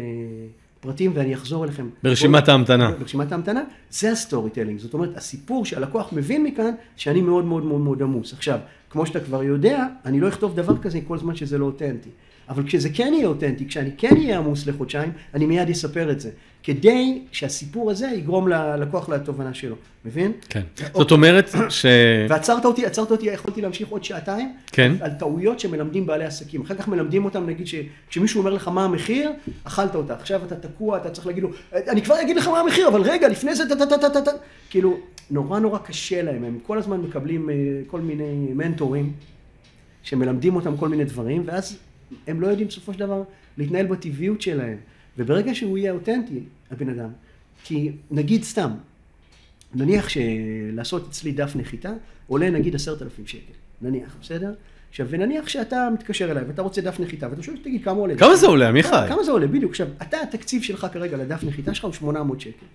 פרטים ואני אחזור אליכם. ברשימת ההמתנה. ברשימת ההמתנה, זה ה-storytelling, זאת אומרת הסיפור שהלקוח מבין מכאן שאני מאוד מאוד מאוד מאוד עמוס. עכשיו, כמו שאתה כבר יודע, אני לא אכתוב דבר כזה כל זמן שזה לא אותנטי. אבל כשזה כן יהיה אותנטי, כשאני כן אהיה עמוס לחודשיים, אני מיד אספר את זה. כדי שהסיפור הזה יגרום ללקוח לתובנה שלו, מבין? כן. אוקיי. זאת אומרת ש... ועצרת אותי, עצרת אותי, יכולתי להמשיך עוד שעתיים, כן. על טעויות שמלמדים בעלי עסקים. אחר כך מלמדים אותם, נגיד שכשמישהו אומר לך מה המחיר, אכלת אותה. עכשיו אתה תקוע, אתה צריך להגיד לו, אני כבר אגיד לך מה המחיר, אבל רגע, לפני זה, טה-טה-טה-טה. כאילו, נורא נורא קשה להם, הם כל הזמן מקבלים אה, כל מיני מנטורים, שמלמדים אותם כל מיני דברים, ואז הם לא יודעים בסופו של דבר להתנהל בטבעיות שלהם. וברגע שהוא יהיה אותנטי, הבן אדם, כי נגיד סתם, נניח שלעשות אצלי דף נחיתה עולה נגיד עשרת אלפים שקל, נניח, בסדר? עכשיו, ונניח שאתה מתקשר אליי ואתה רוצה דף נחיתה, ואתה שואל, תגיד, כמה עולה? כמה זה עולה, עמיחי? כמה זה עולה, בדיוק. עכשיו, אתה, התקציב שלך כרגע לדף נחיתה שלך הוא 800 שקל.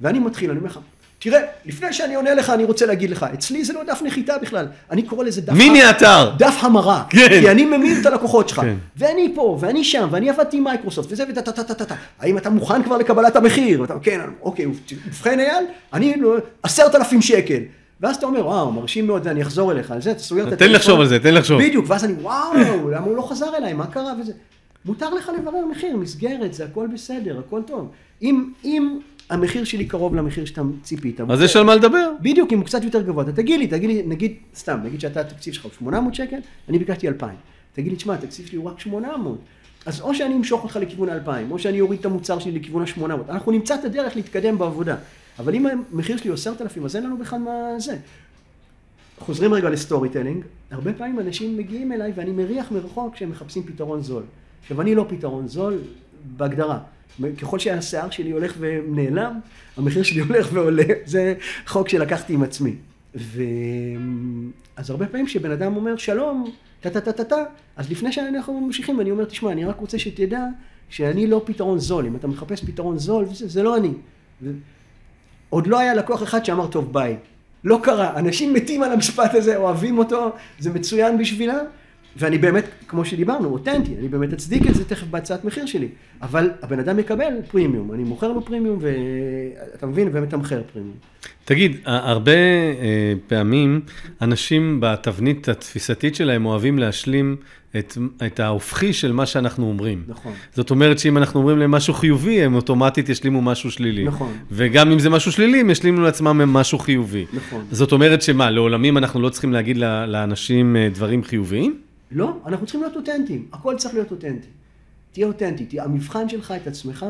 ואני מתחיל, אני אומר לך, תראה, לפני שאני עונה לך, אני רוצה להגיד לך, אצלי זה לא דף נחיתה בכלל, אני קורא לזה דף... מיני אתר. דף המרה. כן. כי אני ממיר את הלקוחות שלך. כן. ואני פה, ואני שם, ואני עבדתי עם מייקרוסופט, וזה וטה טה טה טה טה טה. האם אתה מוכן כבר לקבלת המחיר? ואתה, כן, אוקיי, ובכן אייל, אני לא, עשרת אלפים שקל. ואז אתה אומר, וואו, מרשים מאוד, ואני אחזור אליך על זה, אתה סוגר את הטלפון. לחשוב על זה, תן לחשוב. בדיוק, ואז אני, וואו, למה הוא לא חזר אליי, מה קרה וזה. מותר לך לברר מחיר, מסגרת, זה הכל בסדר, הכל טוב. אם, אם המחיר שלי קרוב למחיר שאתה ציפית, אז יש על מה לדבר. בדיוק, אם הוא קצת יותר גבוה, אתה תגיד לי, תגיד לי, נגיד, סתם, נגיד שאתה, התקציב שלך הוא 800 שקל, אני ביקשתי 2,000. תגיד לי, תשמע, התקציב שלי הוא רק 800. אז או שאני אמשוך אותך לכיוון ה-2,000, או שאני אוריד את המוצר שלי לכיוון ה-800. אנחנו נמצא את הדרך להתקדם בעבודה. אבל אם המחיר שלי הוא 10,000, אז אין לנו בכלל מה זה. חוזרים רגע ל-storytelling, הרבה פעמים אנשים מגיעים אליי ואני מריח מרחוק שהם מחפשים פתרון זול. עכשיו, אני לא פתרון זול בהגדרה. ככל שהשיער שלי הולך ונעלם, המחיר שלי הולך ועולה. זה חוק שלקחתי עם עצמי. ו... אז הרבה פעמים כשבן אדם אומר שלום, טה-טה-טה-טה, אז לפני שאנחנו ממשיכים, אני אומר, תשמע, אני רק רוצה שתדע שאני לא פתרון זול. אם אתה מחפש פתרון זול, זה, זה לא אני. ו... עוד לא היה לקוח אחד שאמר, טוב, ביי. לא קרה. אנשים מתים על המשפט הזה, אוהבים אותו, זה מצוין בשבילם. ואני באמת, כמו שדיברנו, אותנטי, אני באמת אצדיק את זה תכף בהצעת מחיר שלי. אבל הבן אדם מקבל פרימיום, אני מוכר לו פרימיום, ואתה מבין, ומתמחר פרימיום. תגיד, הרבה אה, פעמים אנשים בתבנית התפיסתית שלהם אוהבים להשלים את, את ההופכי של מה שאנחנו אומרים. נכון. זאת אומרת שאם אנחנו אומרים להם משהו חיובי, הם אוטומטית ישלימו משהו שלילי. נכון. וגם אם זה משהו שלילי, הם ישלימו לעצמם משהו חיובי. נכון. זאת אומרת שמה, לעולמים אנחנו לא צריכים להגיד לאנשים אה, דברים חיוביים? לא, אנחנו צריכים להיות אותנטיים, הכל צריך להיות אותנטי. תהיה אותנטי, תהיה, המבחן שלך את עצמך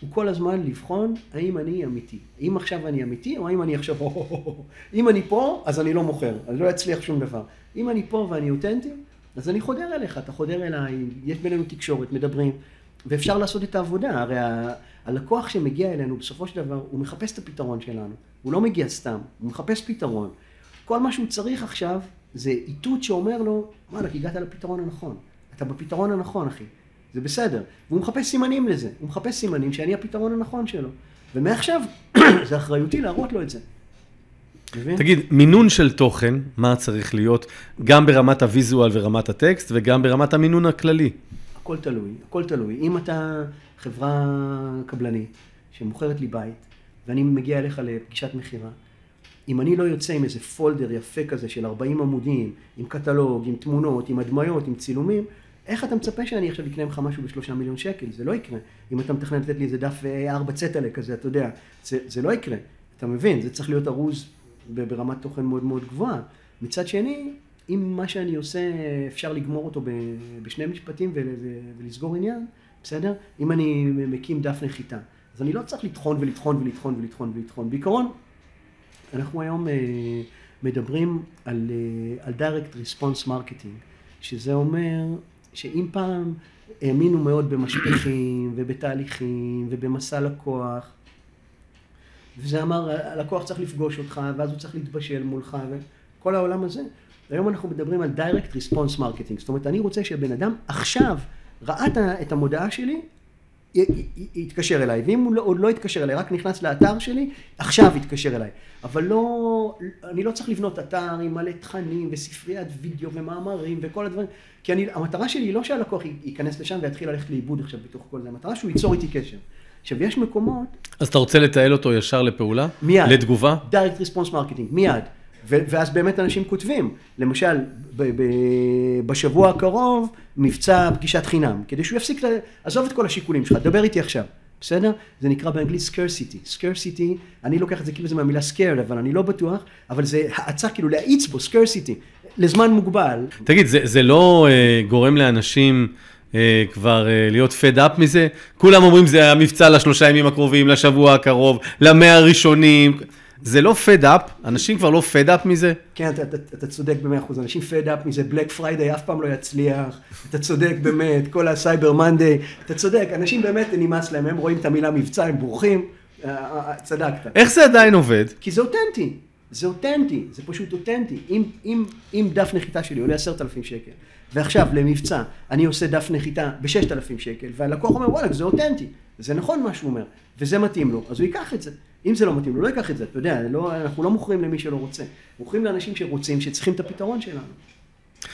הוא כל הזמן לבחון האם אני אמיתי. האם עכשיו אני אמיתי, או האם אני עכשיו... אם אני פה, אז אני לא מוכר, אני לא אצליח שום דבר. אם אני פה ואני אותנטי, אז אני חודר אליך, אתה חודר אליי, יש בינינו תקשורת, מדברים, ואפשר לעשות את העבודה. הרי ה... הלקוח שמגיע אלינו, בסופו של דבר, הוא מחפש את הפתרון שלנו. הוא לא מגיע סתם, הוא מחפש פתרון. כל מה שהוא צריך עכשיו זה איתות שאומר לו, וואלכ, הגעת לפתרון הנכון. אתה בפתרון הנכון, אחי. זה בסדר. והוא מחפש סימנים לזה. הוא מחפש סימנים שאני הפתרון הנכון שלו. ומעכשיו, [COUGHS] זה אחריותי להראות לו את זה. תגיד, מינון של תוכן, מה צריך להיות, גם ברמת הוויזואל ורמת הטקסט, וגם ברמת המינון הכללי. הכל תלוי, הכל תלוי. אם אתה חברה קבלנית שמוכרת לי בית, ואני מגיע אליך לפגישת מכירה, אם אני לא יוצא עם איזה פולדר יפה כזה של 40 עמודים, עם קטלוג, עם תמונות, עם הדמיות, עם צילומים, איך אתה מצפה שאני עכשיו אקנה ממך משהו בשלושה מיליון שקל? זה לא יקרה. אם אתה מתכנן לתת לי איזה דף A4 צטלה כזה, אתה יודע, זה, זה לא יקרה. אתה מבין? זה צריך להיות ארוז ברמת תוכן מאוד מאוד גבוהה. מצד שני, אם מה שאני עושה, אפשר לגמור אותו בשני משפטים ולסגור עניין, בסדר? אם אני מקים דף נחיתה, אז אני לא צריך לטחון ולטחון ולטחון ולטחון ולטחון. בעיקרון, אנחנו היום מדברים על, על direct response marketing, שזה אומר שאם פעם האמינו מאוד במשפחים ובתהליכים ובמסע לקוח, וזה אמר, הלקוח צריך לפגוש אותך, ואז הוא צריך להתבשל מולך, וכל העולם הזה. היום אנחנו מדברים על direct response marketing, זאת אומרת, אני רוצה שבן אדם עכשיו ראה את המודעה שלי, יתקשר אליי, ואם הוא לא, עוד לא יתקשר אליי, רק נכנס לאתר שלי, עכשיו יתקשר אליי. אבל לא, אני לא צריך לבנות אתר עם מלא תכנים וספריית וידאו ומאמרים וכל הדברים, כי אני, המטרה שלי היא לא שהלקוח ייכנס לשם ויתחיל ללכת לאיבוד עכשיו בתוך כל זה, המטרה שהוא ייצור איתי קשר. עכשיו, יש מקומות... אז אתה רוצה לתעל אותו ישר לפעולה? מיד. לתגובה? direct response marketing, מיד. ואז באמת אנשים כותבים, למשל, בשבוע הקרוב, מבצע פגישת חינם, כדי שהוא יפסיק, עזוב את כל השיקולים שלך, דבר איתי עכשיו, בסדר? זה נקרא באנגלית scarcity. scarcity, אני לוקח את זה כאילו זה מהמילה scared, אבל אני לא בטוח, אבל זה האצה כאילו להאיץ בו, scarcity, לזמן מוגבל. תגיד, זה, זה לא uh, גורם לאנשים... uh, כבר uh, להיות fed up מזה? כולם אומרים זה המבצע לשלושה ימים הקרובים, לשבוע הקרוב, למאה הראשונים. זה לא fed up, אנשים כבר לא fed up מזה? כן, אתה, אתה, אתה צודק במאה אחוז, אנשים fed up מזה, Black Friday אף פעם לא יצליח, אתה צודק באמת, כל ה-Cyber Monday, אתה צודק, אנשים באמת נמאס להם, הם רואים את המילה מבצע, הם בורחים, אה, אה, אה, צדקת. איך זה עדיין עובד? כי זה אותנטי, זה אותנטי, זה פשוט אותנטי. אם, אם, אם דף נחיתה שלי עולה עשרת אלפים שקל, ועכשיו למבצע אני עושה דף נחיתה בששת אלפים שקל, והלקוח אומר וואלה זה אותנטי, זה נכון מה שהוא אומר, וזה מתאים לו, אז הוא ייקח את זה. אם זה לא מתאים לו, לא ייקח את זה, אתה יודע, לא, אנחנו לא מוכרים למי שלא רוצה. מוכרים לאנשים שרוצים, שצריכים את הפתרון שלנו.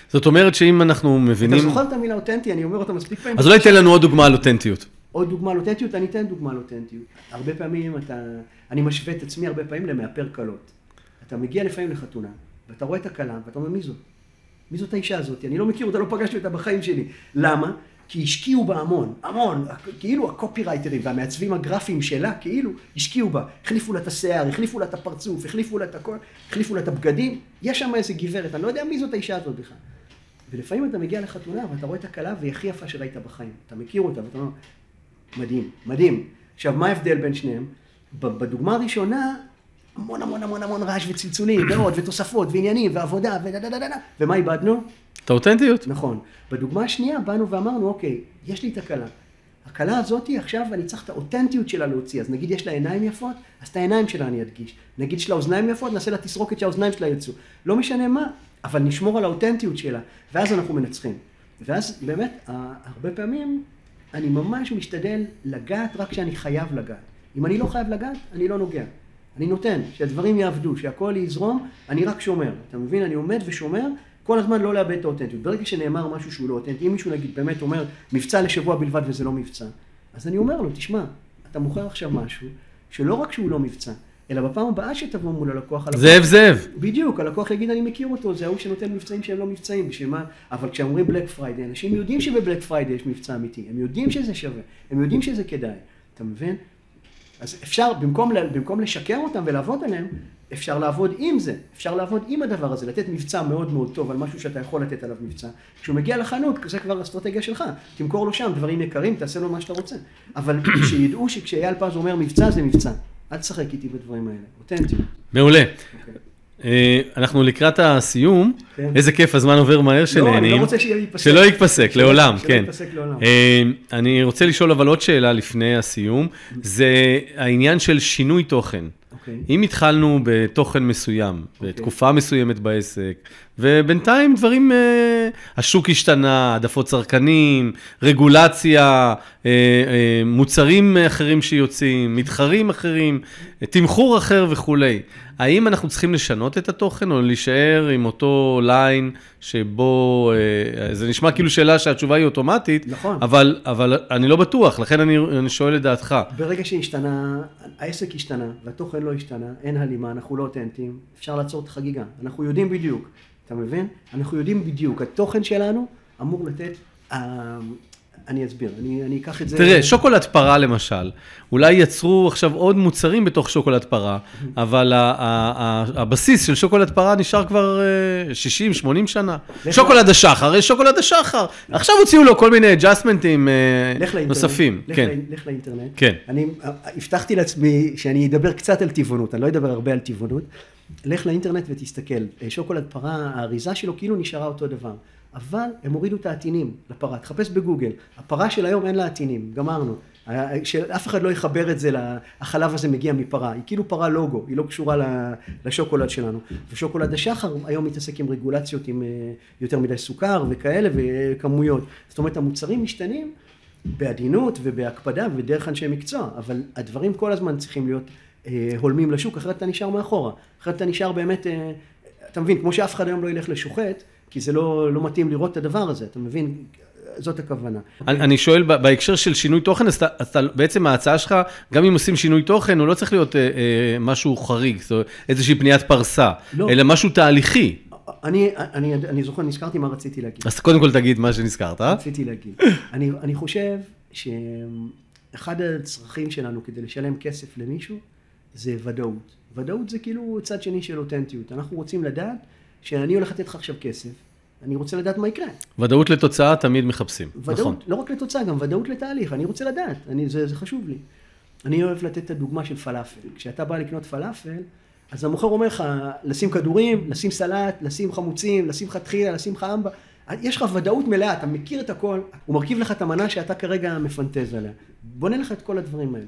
זאת אומרת שאם אנחנו מבינים... אתה זוכר את המילה אותנטי, אני אומר אותה מספיק פעמים. אז אולי תן לנו עוד דוגמה על אותנטיות. עוד דוגמה על אותנטיות, אני אתן דוגמה על אותנטיות. הרבה פעמים אתה, אני משווה את עצמי הרבה פעמים למאפר כלות. אתה מגיע לפעמים לחתונה, ואתה רואה את הכלה, ואתה אומר, מי זאת? מי זאת האישה הזאת? אני לא מכיר אותה, לא פגשתי אותה בחיים שלי. למה? כי השקיעו בה המון, המון, כאילו הקופירייטרים והמעצבים הגרפיים שלה, כאילו, השקיעו בה, החליפו לה את השיער, החליפו לה את הפרצוף, החליפו לה את הכל, החליפו לה את הבגדים, יש שם איזה גברת, אני לא יודע מי זאת האישה הזאת בכלל. ולפעמים אתה מגיע לחתונה ואתה רואה את הכלה והיא הכי יפה שראית בחיים, אתה מכיר אותה ואתה אומר, מדהים, מדהים. עכשיו, מה ההבדל בין שניהם? בדוגמה הראשונה, המון המון המון המון רעש וצלצולים, ועוד, ותוספות, ועניינים, ועבודה, ודדדדדה, ומה איבדנו? את האותנטיות. נכון. בדוגמה השנייה באנו ואמרנו, אוקיי, יש לי את הכלה. הזאתי עכשיו אני צריך את האותנטיות שלה להוציא, אז נגיד יש לה עיניים יפות, אז את העיניים שלה אני אדגיש. נגיד יש לה אוזניים יפות, נעשה לה תסרוקת שהאוזניים שלה יצאו. לא משנה מה, אבל נשמור על האותנטיות שלה, ואז אנחנו מנצחים. ואז באמת, הרבה פעמים אני ממש משתדל לגעת רק כשאני חייב לגעת. אם אני לא חייב לגעת, אני לא נוגע. אני נותן, שהדברים יעבדו, שהכל יזרום, אני רק שומר. אתה מבין? אני עומד ושומר, כל הזמן לא לאבד את האותנטיות. ברגע שנאמר משהו שהוא לא אותנטי, אם מישהו נגיד באמת אומר מבצע לשבוע בלבד וזה לא מבצע, אז אני אומר לו, תשמע, אתה מוכר עכשיו משהו שלא רק שהוא לא מבצע, אלא בפעם הבאה שתבוא מול הלקוח, הלקוח... זאב זאב. בדיוק, הלקוח יגיד אני מכיר אותו, זה ההוא שנותן מבצעים שהם לא מבצעים, בשביל מה? אבל כשאומרים Black Friday, אנשים יודעים שב-Black Friday יש מבצע אמיתי, הם יודעים שזה שווה, הם יודעים שזה כדאי, אתה מבין? אז אפשר, במקום, במקום לשקר אותם ולעבוד עליהם, אפשר לעבוד עם זה, אפשר לעבוד עם הדבר הזה, לתת מבצע מאוד מאוד טוב על משהו שאתה יכול לתת עליו מבצע. כשהוא מגיע לחנות, זה כבר אסטרטגיה שלך, תמכור לו שם דברים יקרים, תעשה לו מה שאתה רוצה. אבל [CLEARS THROAT] שידעו שכשאייל פז אומר מבצע, זה מבצע. אל תשחק איתי בדברים האלה, אותנטי. מעולה. Okay. אה, אנחנו לקראת הסיום, כן. איזה כיף, הזמן עובר מהר שנהנים. לא, אני לא רוצה שיהיה ייפסק. שלא ייפסק, לעולם, כן. שלא לעולם. אה, אני רוצה לשאול אבל עוד שאלה לפני הסיום, זה העניין של שינוי תוכן. Okay. אוקיי. אם התחלנו בתוכן מסוים, okay. אוקיי. בתקופה מסוימת בעסק, ובינתיים דברים, אה, השוק השתנה, העדפות צרכנים, רגולציה, אה, אה, מוצרים אחרים שיוצאים, מתחרים אחרים, תמחור אחר וכולי. האם אנחנו צריכים לשנות את התוכן או להישאר עם אותו ליין שבו, אה, זה נשמע כאילו שאלה שהתשובה היא אוטומטית, נכון. אבל, אבל אני לא בטוח, לכן אני, אני שואל את דעתך. ברגע שהשתנה, העסק השתנה והתוכן לא השתנה, אין הלימה, אנחנו לא אותנטיים, אפשר לעצור את החגיגה. אנחנו יודעים בדיוק, אתה מבין? אנחנו יודעים בדיוק, התוכן שלנו אמור לתת, אה, אני אסביר, אני, אני אקח את זה... תראה, שוקולד פרה למשל, אולי יצרו עכשיו עוד מוצרים בתוך שוקולד פרה, אבל ה- ה- ה- הבסיס של שוקולד פרה נשאר כבר אה, 60-80 שנה. לך שוקולד השחר, יש שוקולד השחר. עכשיו הוציאו לו כל מיני אג'אסמנטים לאינטרנט. נוספים. לך, כן. ל- לך לאינטרנט. כן. אני אה, הבטחתי לעצמי שאני אדבר קצת על טבעונות, אני לא אדבר הרבה על טבעונות. לך לאינטרנט ותסתכל, אה, שוקולד פרה, האריזה שלו כאילו נשארה אותו דבר. אבל הם הורידו את העטינים לפרה, תחפש בגוגל. הפרה של היום אין לה עטינים, גמרנו. אה, שאף אחד לא יחבר את זה, החלב הזה מגיע מפרה, היא כאילו פרה לוגו, היא לא קשורה לשוקולד שלנו. ושוקולד השחר היום מתעסק עם רגולציות עם אה, יותר מדי סוכר וכאלה וכמויות. זאת אומרת, המוצרים משתנים בעדינות ובהקפדה ובדרך אנשי מקצוע, אבל הדברים כל הזמן צריכים להיות אה, הולמים לשוק, אחרת אתה נשאר מאחורה. אחרת אתה נשאר באמת, אתה מבין, כמו שאף אחד היום לא ילך לשוחט, כי זה לא, לא מתאים לראות את הדבר הזה, אתה מבין? זאת הכוונה. אני, אני שואל בהקשר של שינוי תוכן, אז אתה, אתה, בעצם ההצעה שלך, גם אם עושים שינוי תוכן, הוא לא צריך להיות אה, אה, משהו חריג, זאת אומרת, איזושהי פניית פרסה, לא. אלא משהו תהליכי. אני, אני, אני זוכר, נזכרתי מה רציתי להגיד. אז קודם כל תגיד מה שנזכרת. אה? רציתי להגיד. אני, אני חושב שאחד הצרכים שלנו כדי לשלם כסף למישהו זה ודאות. ודאות זה כאילו צד שני של אותנטיות. אנחנו רוצים לדעת שאני הולך לתת לך עכשיו כסף, אני רוצה לדעת מה יקרה. ודאות לתוצאה תמיד מחפשים, ודאות, נכון. לא רק לתוצאה, גם ודאות לתהליך, אני רוצה לדעת, אני, זה, זה חשוב לי. אני אוהב לתת את הדוגמה של פלאפל. כשאתה בא לקנות פלאפל, אז המוכר אומר לך, לשים כדורים, לשים סלט, לשים חמוצים, לשים לך טחינה, לשים לך אמבה. יש לך ודאות מלאה, אתה מכיר את הכל, הוא מרכיב לך את המנה שאתה כרגע מפנטז עליה. בונה לך את כל הדברים האלה.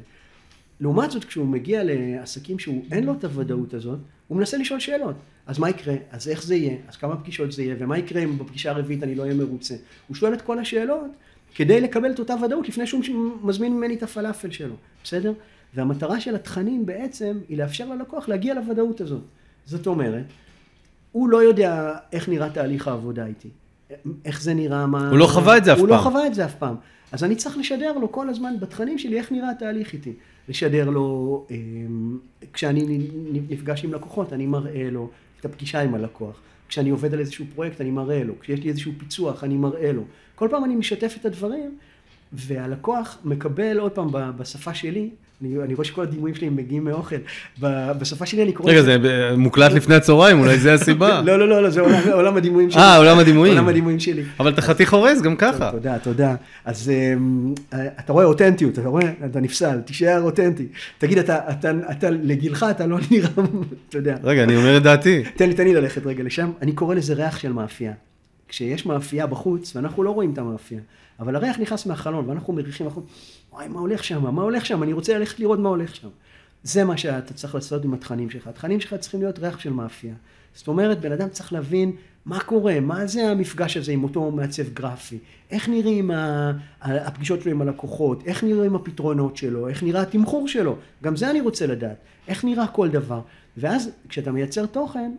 לעומת זאת, כשהוא מגיע לעסקים שהוא אין לו את הוודאות הזאת, הוא מנסה לשאול שאלות. אז מה יקרה? אז איך זה יהיה? אז כמה פגישות זה יהיה? ומה יקרה אם בפגישה הרביעית אני לא אהיה מרוצה? הוא שואל את כל השאלות כדי לקבל את אותה ודאות לפני שהוא מזמין ממני את הפלאפל שלו, בסדר? והמטרה של התכנים בעצם היא לאפשר ללקוח להגיע לוודאות הזאת. זאת אומרת, הוא לא יודע איך נראה תהליך העבודה איתי. איך זה נראה, מה... הוא לא חווה את זה אף הוא פעם. לא חווה את זה אף פעם. אז אני צריך לשדר לו כל הזמן בתכנים שלי איך נראה התהליך איתי. לשדר לו, אה, כשאני נפגש עם לקוחות, אני מראה לו את הפגישה עם הלקוח. כשאני עובד על איזשהו פרויקט, אני מראה לו. כשיש לי איזשהו פיצוח, אני מראה לו. כל פעם אני משתף את הדברים, והלקוח מקבל עוד פעם בשפה שלי, אני, אני רואה שכל הדימויים שלי מגיעים מאוכל, בשפה שלי אני קורא... רגע, זה אה, מוקלט לפני הצהריים, אולי זה הסיבה. [LAUGHS] לא, לא, לא, לא, זה עולם, עולם הדימויים שלי. אה, עולם הדימויים. עולם הדימויים שלי. אבל אתה חתיך הורס גם ככה. תודה, תודה. אז אמ, אתה רואה אותנטיות, אתה רואה? אתה נפסל, תישאר אותנטי. תגיד, אתה, אתה, אתה לגילך, אתה לא נראה, [LAUGHS] אתה יודע. רגע, אני אומר את דעתי. תן לי, תן לי ללכת רגע לשם. אני קורא לזה ריח של מאפייה. כשיש מאפייה בחוץ, ואנחנו לא רואים את המאפייה, אבל הריח נכנס מהחלון, ואנחנו מריחים החוצה, וואי, מה הולך שם? מה הולך שם? אני רוצה ללכת לראות מה הולך שם. זה מה שאתה צריך לעשות עם התכנים שלך. התכנים שלך צריכים להיות ריח של מאפייה. זאת אומרת, בן אדם צריך להבין מה קורה, מה זה המפגש הזה עם אותו מעצב גרפי, איך נראים הפגישות שלו עם הלקוחות, איך נראים הפתרונות שלו, איך נראה התמחור שלו, גם זה אני רוצה לדעת, איך נראה כל דבר. ואז כשאתה מייצר תוכן,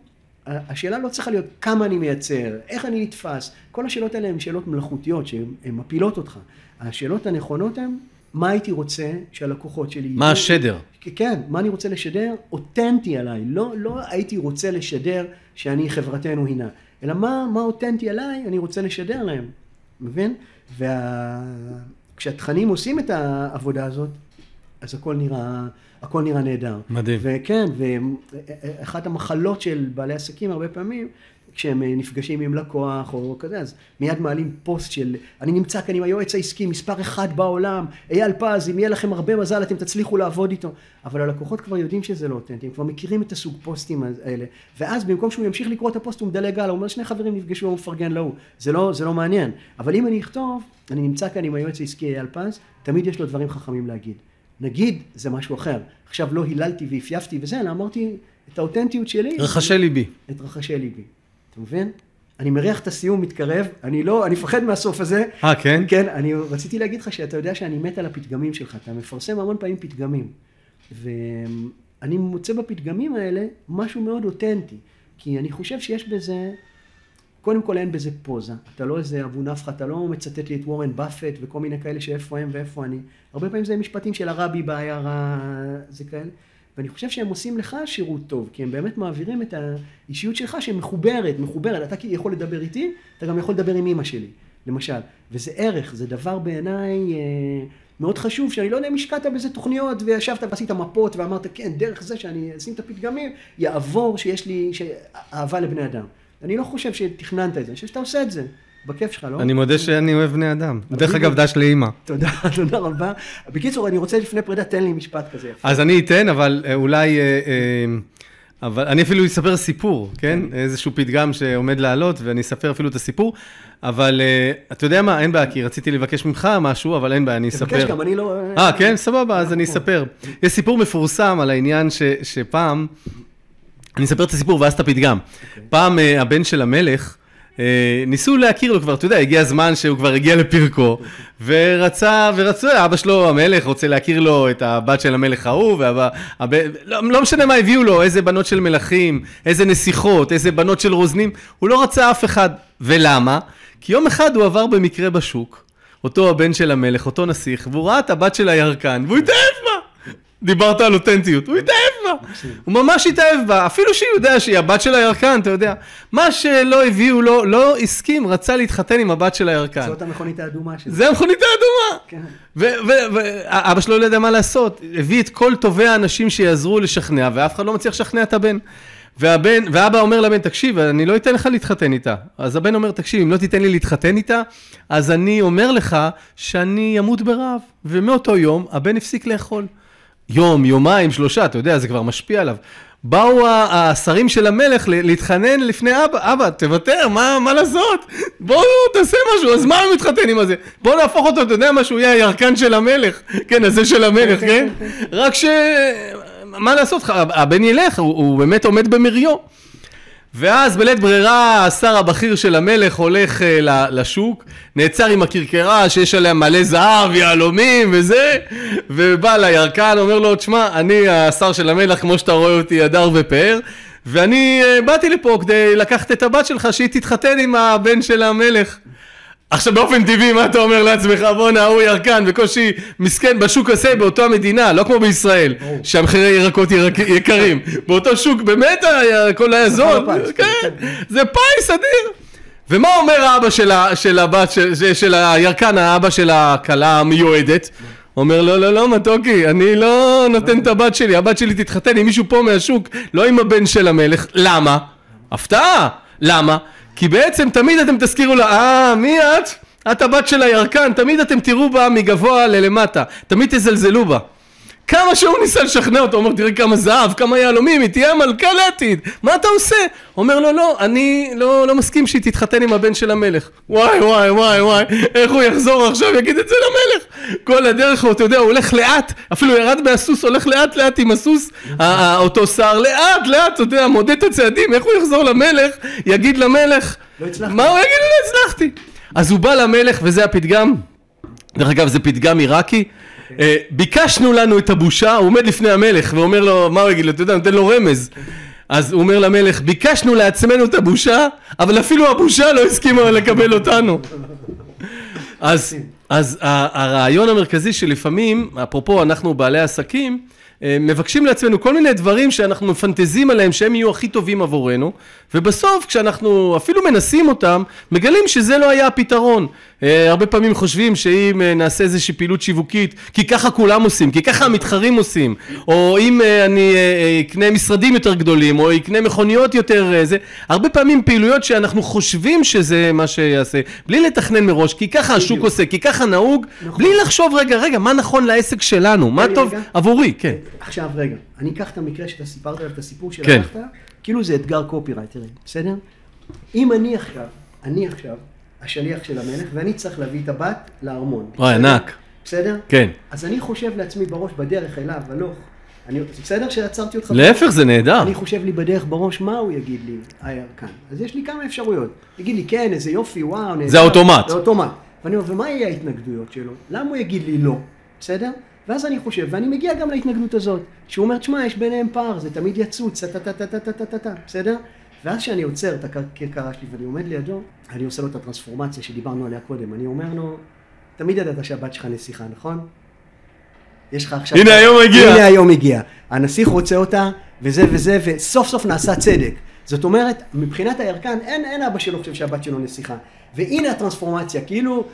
השאלה לא צריכה להיות כמה אני מייצר, איך אני נתפס, כל השאלות האלה הן שאלות מלאכותיות שהן הן מפילות אותך. השאלות הנכונות הן, מה הייתי רוצה שהלקוחות שלי... מה? השדר? כן, מה אני רוצה לשדר? אותנטי עליי. לא, לא הייתי רוצה לשדר שאני חברתנו הינה, אלא מה, מה אותנטי עליי אני רוצה לשדר להם, מבין? וכשהתכנים עושים את העבודה הזאת, אז הכל נראה, הכל נראה נהדר. מדהים. וכן, ואחת המחלות של בעלי עסקים הרבה פעמים, כשהם נפגשים עם לקוח או כזה, אז מיד מעלים פוסט של אני נמצא כאן עם היועץ העסקי מספר אחד בעולם, אייל פז, אם יהיה לכם הרבה מזל אתם תצליחו לעבוד איתו. אבל הלקוחות כבר יודעים שזה לא אותנטי, הם כבר מכירים את הסוג פוסטים האלה, ואז במקום שהוא ימשיך לקרוא את הפוסט הוא מדלג הלאה, הוא אומר שני חברים נפגשו, הוא מפרגן להוא. זה לא, זה לא מעניין. אבל אם אני אכתוב, אני נמצא כאן עם היועץ העסקי אייל פז, תמיד יש לו דברים חכמים להגיד. נגיד, זה משהו אחר. עכשיו לא היללתי והפייפתי וזה, אלא אמרתי את האותנטיות שלי. רחשי ליבי. את רחשי ליבי. אתה מבין? אני מריח את הסיום מתקרב, אני לא, אני מפחד מהסוף הזה. אה, כן? כן, אני רציתי להגיד לך שאתה יודע שאני מת על הפתגמים שלך, אתה מפרסם המון פעמים פתגמים. ואני מוצא בפתגמים האלה משהו מאוד אותנטי, כי אני חושב שיש בזה, קודם כל אין בזה פוזה, אתה לא איזה אבו נפחא, אתה לא מצטט לי את וורן באפט וכל מיני כאלה שאיפה הם ואיפה אני. הרבה פעמים זה משפטים של הרבי בעיירה, זה כאלה. ואני חושב שהם עושים לך שירות טוב, כי הם באמת מעבירים את האישיות שלך שמחוברת, מחוברת. אתה יכול לדבר איתי, אתה גם יכול לדבר עם אימא שלי, למשל. וזה ערך, זה דבר בעיניי אה, מאוד חשוב, שאני לא יודע אם השקעת בזה תוכניות, וישבת ועשית מפות, ואמרת, כן, דרך זה שאני אשים את הפתגמים, יעבור שיש לי. אהבה לבני אדם. אני לא חושב שתכננת את זה, אני חושב שאתה עושה את זה. בכיף שלך, לא? אני מודה שאני אוהב בני אדם. דרך אגב, דש לאימא. תודה, [LAUGHS] תודה רבה. בקיצור, אני רוצה לפני פרידה, תן לי משפט כזה יפה. אז אני אתן, אבל אה, אולי... אה, אה, אבל אני אפילו אספר סיפור, כן? איזשהו פתגם שעומד לעלות, ואני אספר אפילו את הסיפור. אבל אתה יודע מה, אין בעיה, כי רציתי לבקש ממך משהו, אבל אין בעיה, אני אספר. תבקש גם, אני לא... אה, כן? סבבה, אז אני אספר. יש סיפור מפורסם על העניין שפעם... אני אספר את הסיפור ואז את הפתגם. אוקיי. פעם הבן של המלך, ניסו להכיר לו כבר, אתה יודע, הגיע הזמן שהוא כבר הגיע לפרקו, ורצה, ורצו, אבא שלו, המלך, רוצה להכיר לו את הבת של המלך ההוא, והבא, לא, לא משנה מה הביאו לו, איזה בנות של מלכים, איזה נסיכות, איזה בנות של רוזנים, הוא לא רצה אף אחד. ולמה? כי יום אחד הוא עבר במקרה בשוק, אותו הבן של המלך, אותו נסיך, והוא ראה את הבת של הירקן, והוא התאהב. דיברת על אותנטיות, הוא התאהב בה, הוא ממש התאהב בה, אפילו שהיא יודע שהיא הבת של הירקן, אתה יודע. מה שלא הביאו לו, לא הסכים, רצה להתחתן עם הבת של הירקן. זאת המכונית האדומה שלו. זה המכונית האדומה. כן. ואבא שלו לא יודע מה לעשות, הביא את כל טובי האנשים שיעזרו לשכנע, ואף אחד לא מצליח לשכנע את הבן. והבן, ואבא אומר לבן, תקשיב, אני לא אתן לך להתחתן איתה. אז הבן אומר, תקשיב, אם לא תיתן לי להתחתן איתה, אז אני אומר לך שאני אמות ברעב. ומאותו יום הבן הפסיק לאכול. יום, יומיים, שלושה, אתה יודע, זה כבר משפיע עליו. באו השרים של המלך להתחנן לפני אבא, אבא, תוותר, מה, מה לעשות? בואו תעשה משהו, אז מה הוא מתחתן עם הזה? בואו נהפוך אותו, אתה יודע מה, שהוא יהיה הירקן של המלך, כן, הזה של המלך, כן? רק ש... מה לעשות, הבן ילך, הוא, הוא באמת עומד במריו. ואז בלית ברירה השר הבכיר של המלך הולך uh, לשוק, נעצר עם הכרכרה שיש עליה מלא זהב, יהלומים וזה, ובא לירקן, אומר לו, תשמע, אני השר של המלך, כמו שאתה רואה אותי, הדר ופאר, ואני uh, באתי לפה כדי לקחת את הבת שלך, שהיא תתחתן עם הבן של המלך. עכשיו באופן טבעי מה אתה אומר לעצמך? בואנה ההוא ירקן בקושי מסכן בשוק הזה באותו המדינה לא כמו בישראל שהמחירי ירקות יקרים. באותו שוק באמת הכל היה זול. כן, זה פיס אדיר. ומה אומר האבא של הבת של הירקן האבא של הכלה המיועדת? אומר לא לא לא מתוקי אני לא נותן את הבת שלי הבת שלי תתחתן עם מישהו פה מהשוק לא עם הבן של המלך. למה? הפתעה. למה? כי בעצם תמיד אתם תזכירו לה, אה, מי את? את הבת של הירקן, תמיד אתם תראו בה מגבוה ללמטה, תמיד תזלזלו בה. כמה שהוא ניסה לשכנע אותו, אומר תראה כמה זהב, כמה יהלומים, היא תהיה מלכה לעתיד, מה אתה עושה? אומר לו לא, אני לא, לא מסכים שהיא תתחתן עם הבן של המלך. וואי וואי וואי וואי, איך הוא יחזור עכשיו, יגיד את זה למלך. כל הדרך, אתה יודע, הוא הולך לאט, אפילו ירד מהסוס, הולך לאט לאט עם הסוס, אותו שר, לאט לאט, אתה יודע, מודד את הצעדים, איך הוא יחזור למלך, יגיד למלך, לא הצלחתי. מה הוא יגיד לו, לא הצלחתי. אז הוא בא למלך, וזה הפתגם, דרך אגב זה פתגם עיראקי, ביקשנו לנו את הבושה, הוא עומד לפני המלך ואומר לו, מה הוא יגיד לו, אתה יודע, נותן לו רמז. אז הוא אומר למלך, ביקשנו לעצמנו את הבושה, אבל אפילו הבושה לא הסכימה לקבל אותנו. אז, אז הרעיון המרכזי שלפעמים, אפרופו אנחנו בעלי עסקים, אה, מבקשים לעצמנו כל מיני דברים שאנחנו מפנטזים עליהם שהם יהיו הכי טובים עבורנו ובסוף כשאנחנו אפילו מנסים אותם מגלים שזה לא היה הפתרון אה, הרבה פעמים חושבים שאם אה, נעשה איזושהי פעילות שיווקית כי ככה כולם עושים כי ככה המתחרים עושים או אם אני אקנה משרדים יותר גדולים או אקנה מכוניות יותר זה הרבה פעמים פעילויות שאנחנו חושבים שזה מה שיעשה בלי לתכנן מראש כי ככה השוק עושה כי ככה נהוג נכון. בלי לחשוב רגע רגע מה נכון לעסק שלנו מה טוב עבורי כן עכשיו רגע, אני אקח את המקרה שאתה סיפרת עליו, את הסיפור שלקחת, כן. כאילו זה אתגר קופירייטרים, בסדר? אם אני עכשיו, אני עכשיו, השליח של המלך, ואני צריך להביא את הבת לארמון. אוי, ענק. בסדר? כן. אז אני חושב לעצמי בראש, בדרך אליו, הלוך, אני, בסדר שעצרתי אותך? להפך, זה נהדר. אני חושב לי בדרך בראש, מה הוא יגיד לי, הירקן? אז יש לי כמה אפשרויות. יגיד לי, כן, איזה יופי, וואו, נהדר. זה אוטומט. זה אוטומט. ואני אומר, ומה יהיה ההתנגדויות שלו? למה הוא יגיד לי לא? בסדר? ואז אני חושב, ואני מגיע גם להתנגדות הזאת, שהוא אומר, תשמע, יש ביניהם פער, זה תמיד יצוץ, טה-טה-טה-טה-טה-טה, בסדר? ואז כשאני עוצר את הכרכרה שלי ואני עומד לידו, אני עושה לו את הטרנספורמציה שדיברנו עליה קודם. אני אומר לו, תמיד ידעת שהבת שלך נסיכה, נכון? יש לך עכשיו... הנה היום הגיע. הנה היום הגיע. הנסיך רוצה אותה, וזה וזה, וסוף סוף נעשה צדק. זאת אומרת, מבחינת הירקן, אין, אין אבא שלו חושב שהבת שלו נסיכה. והנה הטרנספורמציה, כאילו,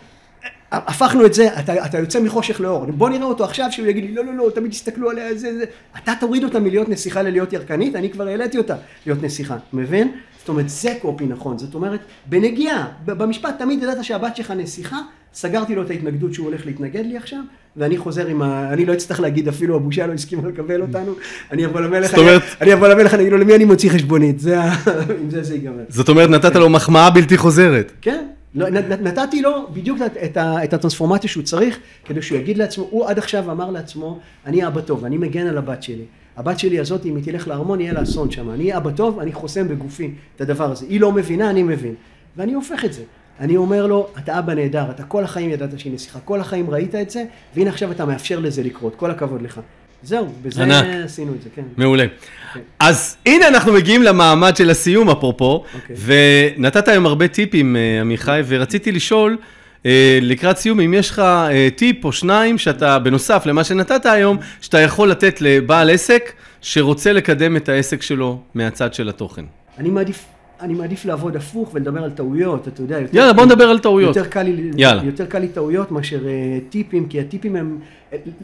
הפכנו את זה, אתה, אתה יוצא מחושך לאור. בוא נראה אותו עכשיו, שהוא יגיד לי, לא, לא, לא, תמיד תסתכלו עליה, זה, זה. אתה תוריד אותה מלהיות נסיכה ללהיות ירקנית, אני כבר העליתי אותה להיות נסיכה, מבין? זאת אומרת, זה קופי נכון. זאת אומרת, בנגיעה, במשפט תמיד ידעת שהבת שלך נסיכה, סגרתי לו את ההתנגדות שהוא הולך להתנגד לי עכשיו, ואני חוזר עם ה... אני לא אצטרך להגיד אפילו הבושה לא הסכימה לקבל אותנו, אני אבוא למלך, זאת אומרת... אני אבוא למלך, אני אגיד לו למי אני מוציא חשבונית, זה ה... [LAUGHS] עם זה זה ייגמר. זאת אומרת, נתת לו מחמאה בלתי חוזרת. כן, נתתי לו בדיוק את, ה, את הטרנספורמציה שהוא צריך, כדי שהוא יגיד לעצמו, הוא עד עכשיו אמר לעצמו, אני אבא טוב, אני מגן על הבת שלי. הבת שלי הזאת, אם היא תלך לארמון, יהיה לה אסון שם. אני אבא טוב, אני חוסם בגופי את הדבר הזה. היא לא מבינה, אני מבין. ואני הופך את זה. אני אומר לו, אתה אבא נהדר, אתה כל החיים ידעת שהיא נסיכה, כל החיים ראית את זה, והנה עכשיו אתה מאפשר לזה לקרות, כל הכבוד לך. זהו, בזה ענק. עשינו את זה, כן. מעולה. כן. אז הנה אנחנו מגיעים למעמד של הסיום, אפרופו, אוקיי. ונתת היום הרבה טיפים, אה, עמיחי, ורציתי לשאול, אה, לקראת סיום, אם יש לך אה, טיפ או שניים שאתה, בנוסף למה שנתת היום, שאתה יכול לתת לבעל עסק שרוצה לקדם את העסק שלו מהצד של התוכן. אני מעדיף, אני מעדיף לעבוד הפוך ולדבר על טעויות, אתה יודע. יותר, יאללה, בוא נדבר על טעויות. יותר קל לי, יאללה. יותר קל לי טעויות מאשר טיפים, כי הטיפים הם,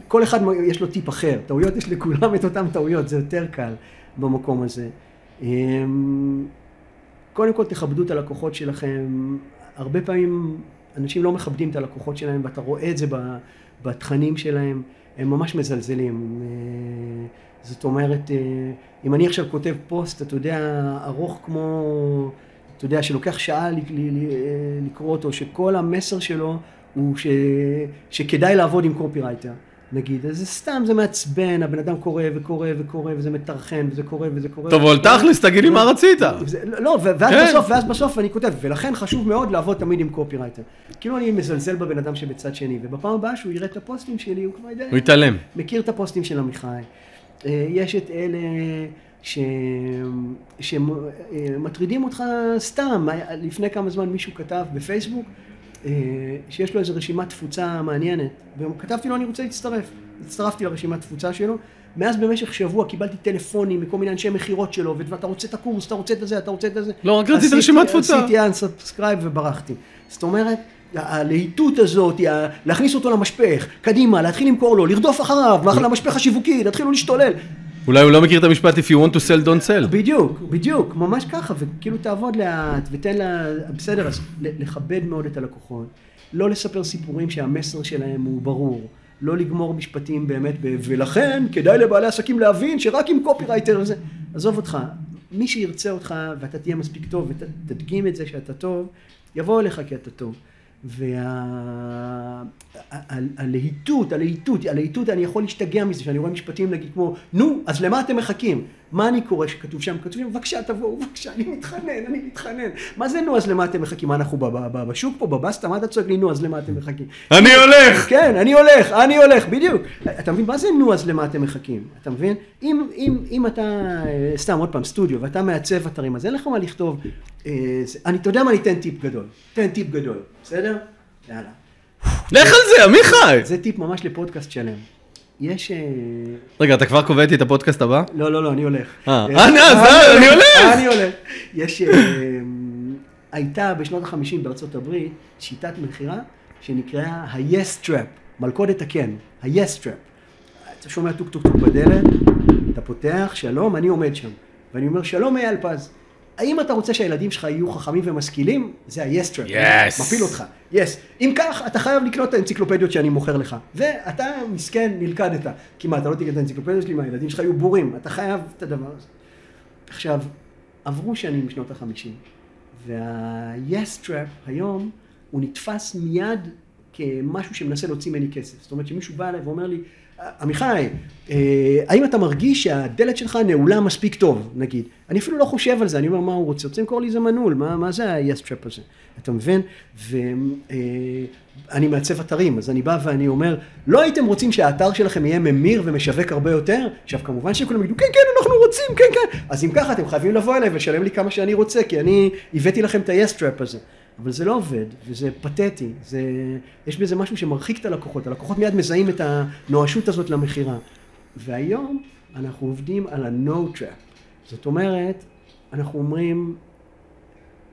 כל אחד יש לו טיפ אחר. טעויות יש לכולם את אותן טעויות, זה יותר קל במקום הזה. אמ, קודם כל תכבדו את הלקוחות שלכם. הרבה פעמים אנשים לא מכבדים את הלקוחות שלהם, ואתה רואה את זה בתכנים שלהם, הם ממש מזלזלים. אה, זאת אומרת, אה, אם אני עכשיו כותב פוסט, אתה יודע, ארוך כמו, אתה יודע, שלוקח שעה אה, לקרוא אותו, שכל המסר שלו הוא ש, שכדאי לעבוד עם קופירייטר. נגיד, אז זה סתם, זה מעצבן, הבן אדם קורא וקורא וקורא וזה מטרחן וזה קורא וזה קורא. טוב, אבל תכלס, תגיד לי מה רצית. זה- לא, ואז כן. בסוף, ואז בסוף אני כותב, ולכן חשוב מאוד לעבוד תמיד עם קופירייטר. כאילו אני מזלזל בבן אדם שבצד שני, ובפעם הבאה שהוא יראה את הפוסטים שלי, הוא כבר יודע, הוא התעלם. מכיר את הפוסטים של עמיחי. אה, יש את אלה ש... שמטרידים אותך סתם. לפני כמה זמן מישהו כתב בפייסבוק אה, שיש לו איזו רשימת תפוצה מעניינת, וכתבתי לו אני רוצה להצטרף. הצטרפתי לרשימת תפוצה שלו. מאז במשך שבוע קיבלתי טלפונים מכל מיני אנשי מכירות שלו, ואתה רוצה את הקורס, אתה רוצה את זה, אתה רוצה את זה. לא, רק רצית עשיתי- רשימת תפוצה. עשיתי unsubscribe וברחתי. זאת אומרת, הלהיטות הזאת, להכניס אותו למשפך, קדימה, להתחיל למכור לו, לרדוף אחריו, למשפך השיווקי, להתחילו להשתולל. אולי הוא לא מכיר את המשפט If you want to sell, don't sell. בדיוק, בדיוק, ממש ככה, וכאילו תעבוד לאט, ותן לה, בסדר, אז לכבד מאוד את הלקוחות, לא לספר סיפורים שהמסר שלהם הוא ברור, לא לגמור משפטים באמת, ב- ולכן כדאי לבעלי עסקים להבין שרק עם קופירייטר וזה, עזוב אותך, מי שירצה אותך ואתה תהיה מספיק טוב ותדגים את זה שאתה טוב, יבוא אליך כי אתה טוב. והלהיטות, הלהיטות, הלהיטות, אני יכול להשתגע מזה, שאני רואה משפטים נגיד כמו, נו, אז למה אתם מחכים? מה אני קורא שכתוב שם? כתובים, בבקשה תבואו, בבקשה, אני מתחנן, אני מתחנן. מה זה נו, אז למה אתם מחכים? מה אנחנו בשוק פה, בבסטה? מה אתה צועק לי, נו, אז למה אתם מחכים? אני הולך! כן, אני הולך, אני הולך, בדיוק. אתה מבין, מה זה נו, אז למה אתם מחכים? אתה מבין? אם, אם, אם אתה, אה, סתם, עוד פעם, סטודיו, ואתה מעצב אתרים, אז אין לך מה לכתוב, אה, אני, אתה יודע מה, אני אתן טיפ גדול. תן טיפ גדול, בסדר? יאללה. לך על זה, עמיחי! זה טיפ ממש לפודקאסט שלם. יש... אה, רגע, אתה כבר קובע איתי את הפודקאסט הבא? לא, לא, לא, אני הולך. אה, אה, אני- אז אני הולך. אני הולך. יש... אה, הייתה בשנות ה-50 בארצות הברית שיטת מכירה שנקראה ה-yes trap, מלכודת הכן, ה-yes trap. אתה שומע טוק טוק טוק בדלת, אתה פותח, שלום, אני עומד שם. ואני אומר, שלום אייל פז. האם אתה רוצה שהילדים שלך יהיו חכמים ומשכילים? זה ה-yes trap. Yes. מפיל אותך. yes. אם כך, אתה חייב לקנות את האנציקלופדיות שאני מוכר לך. ואתה מסכן, נלכדת. כי מה, אתה לא תקנה את האנציקלופדיות שלי? מה, הילדים שלך יהיו בורים. אתה חייב את הדבר הזה. עכשיו, עברו שנים משנות החמישים, וה-yes trap היום, הוא נתפס מיד כמשהו שמנסה להוציא ממני כסף. זאת אומרת שמישהו בא אליי ואומר לי, עמיחי, אה, האם אתה מרגיש שהדלת שלך נעולה מספיק טוב, נגיד? אני אפילו לא חושב על זה, אני אומר, מה הוא רוצה? רוצה למכור לי איזה מנעול, מה, מה זה ה-yes trap הזה? אתה מבין? ואני מעצב אתרים, אז אני בא ואני אומר, לא הייתם רוצים שהאתר שלכם יהיה ממיר ומשווק הרבה יותר? עכשיו, כמובן שכולם יגידו, כן, כן, אנחנו רוצים, כן, כן. אז אם ככה, אתם חייבים לבוא אליי ולשלם לי כמה שאני רוצה, כי אני הבאתי לכם את ה-yes trap הזה. אבל זה לא עובד, וזה פתטי, זה, יש בזה משהו שמרחיק את הלקוחות, הלקוחות מיד מזהים את הנואשות הזאת למכירה. והיום אנחנו עובדים על ה-no trap, זאת אומרת, אנחנו אומרים,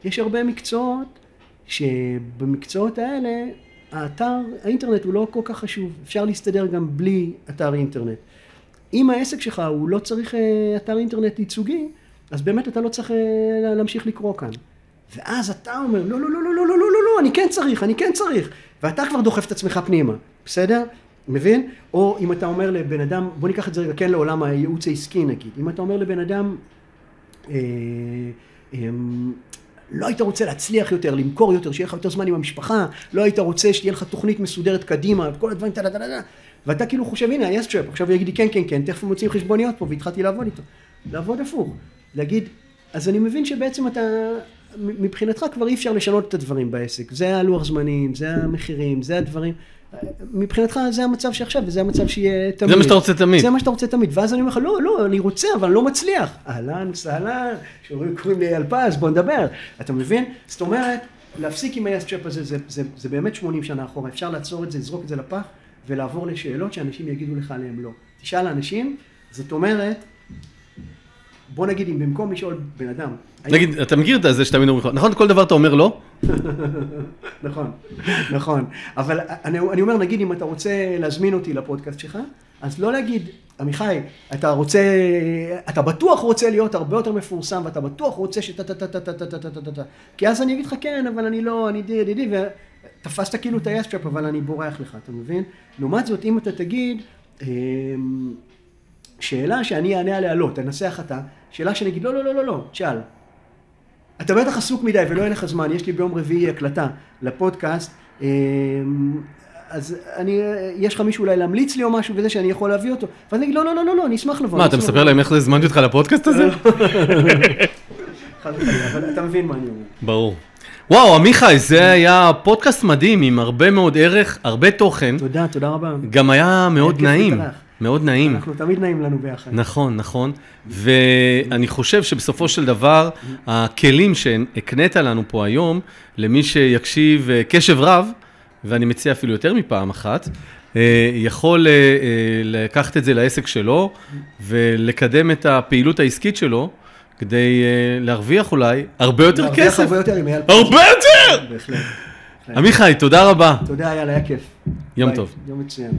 יש הרבה מקצועות שבמקצועות האלה האתר, האינטרנט הוא לא כל כך חשוב, אפשר להסתדר גם בלי אתר אינטרנט. אם העסק שלך הוא לא צריך אה, אתר אינטרנט ייצוגי, אז באמת אתה לא צריך אה, להמשיך לקרוא כאן. ואז אתה אומר, לא, לא, לא, לא, לא, לא, לא, לא, לא, אני כן צריך, אני כן צריך. ואתה כבר דוחף את עצמך פנימה, בסדר? מבין? או אם אתה אומר לבן אדם, בוא ניקח את זה רגע כן לעולם הייעוץ העסקי נגיד. אם אתה אומר לבן אדם, אה, אה, לא היית רוצה להצליח יותר, למכור יותר, שיהיה לך יותר זמן עם המשפחה, לא היית רוצה שתהיה לך תוכנית מסודרת קדימה, כל הדברים, טה טה טה טה ואתה כאילו חושב, הנה, ה-yes trap, עכשיו הוא יגיד לי, כן, כן, כן, תכף מוצאים חשבוניות פה, והתחלתי לעבוד איתו. לעבוד הפוך. להגיד, אז אני מבין שבעצם אתה, מבחינתך כבר אי אפשר לשנות את הדברים בעסק. זה הלוח זמנים, זה המחירים, זה הדברים. מבחינתך זה המצב שעכשיו, וזה המצב שיהיה תמיד. זה מה שאתה רוצה תמיד. זה מה שאתה רוצה תמיד. ואז אני אומר לך, לא, לא, אני רוצה, אבל אני לא מצליח. אהלן וסהלן, קוראים לי אלפז, בוא נדבר. אתה מבין? זאת אומרת, להפסיק עם ה-yes הזה, זה, זה, זה באמת 80 שנה אחורה. אפשר לעצור את זה, לזרוק את זה לפח, ולעבור לשאלות שאנשים יגידו לך עליהן לא. תשאל אנשים, זאת אומרת, בוא נגיד אם במקום לשאול בן אדם... נגיד, אתה מכיר את זה שתמיד אומרים לך, נכון, כל דבר אתה אומר לא? [LAUGHS] נכון, נכון. אבל אני, אני אומר, נגיד אם אתה רוצה להזמין אותי לפודקאסט שלך, אז לא להגיד, עמיחי, אתה רוצה, אתה בטוח רוצה להיות הרבה יותר מפורסם, ואתה בטוח רוצה שטה טה טה טה טה טה טה טה טה טה כי אז אני אגיד לך כן, אבל אני לא, אני די די די, ותפסת כאילו את היסטראפ, אבל אני בורח לך, אתה מבין? לעומת זאת, אם אתה תגיד, שאלה שאני אענה עליה לא, תנסח אתה, שאלה שאני אגיד לא, לא, לא, לא, לא, תשאל. אתה בטח עסוק מדי ולא יהיה לך זמן, יש לי ביום רביעי הקלטה לפודקאסט, אמ, אז אני, יש לך מישהו אולי להמליץ לי או משהו וזה שאני יכול להביא אותו, ואז אני אגיד לא, לא, לא, לא, לא, אני אשמח לבוא. מה, אתה מספר להם איך הזמנתי אותך לפודקאסט הזה? [LAUGHS] אבל אתה מבין מה אני אומר. ברור. וואו, עמיחי, זה היה פודקאסט מדהים עם הרבה מאוד ערך, הרבה תוכן. תודה, תודה רבה. גם היה מאוד נעים. מאוד נעים. אנחנו תמיד נעים לנו ביחד. נכון, נכון. ואני חושב שבסופו של דבר, הכלים שהקנית לנו פה היום, למי שיקשיב אה, קשב רב, ואני מציע אפילו יותר מפעם אחת, אה, יכול אה, לקחת את זה לעסק שלו ולקדם את הפעילות העסקית שלו. כדי להרוויח אולי הרבה יותר כסף. הרבה יותר עם אייל הרבה יותר! בהחלט. עמיחי, תודה רבה. תודה, יאללה, היה כיף. יום טוב. יום מצוין.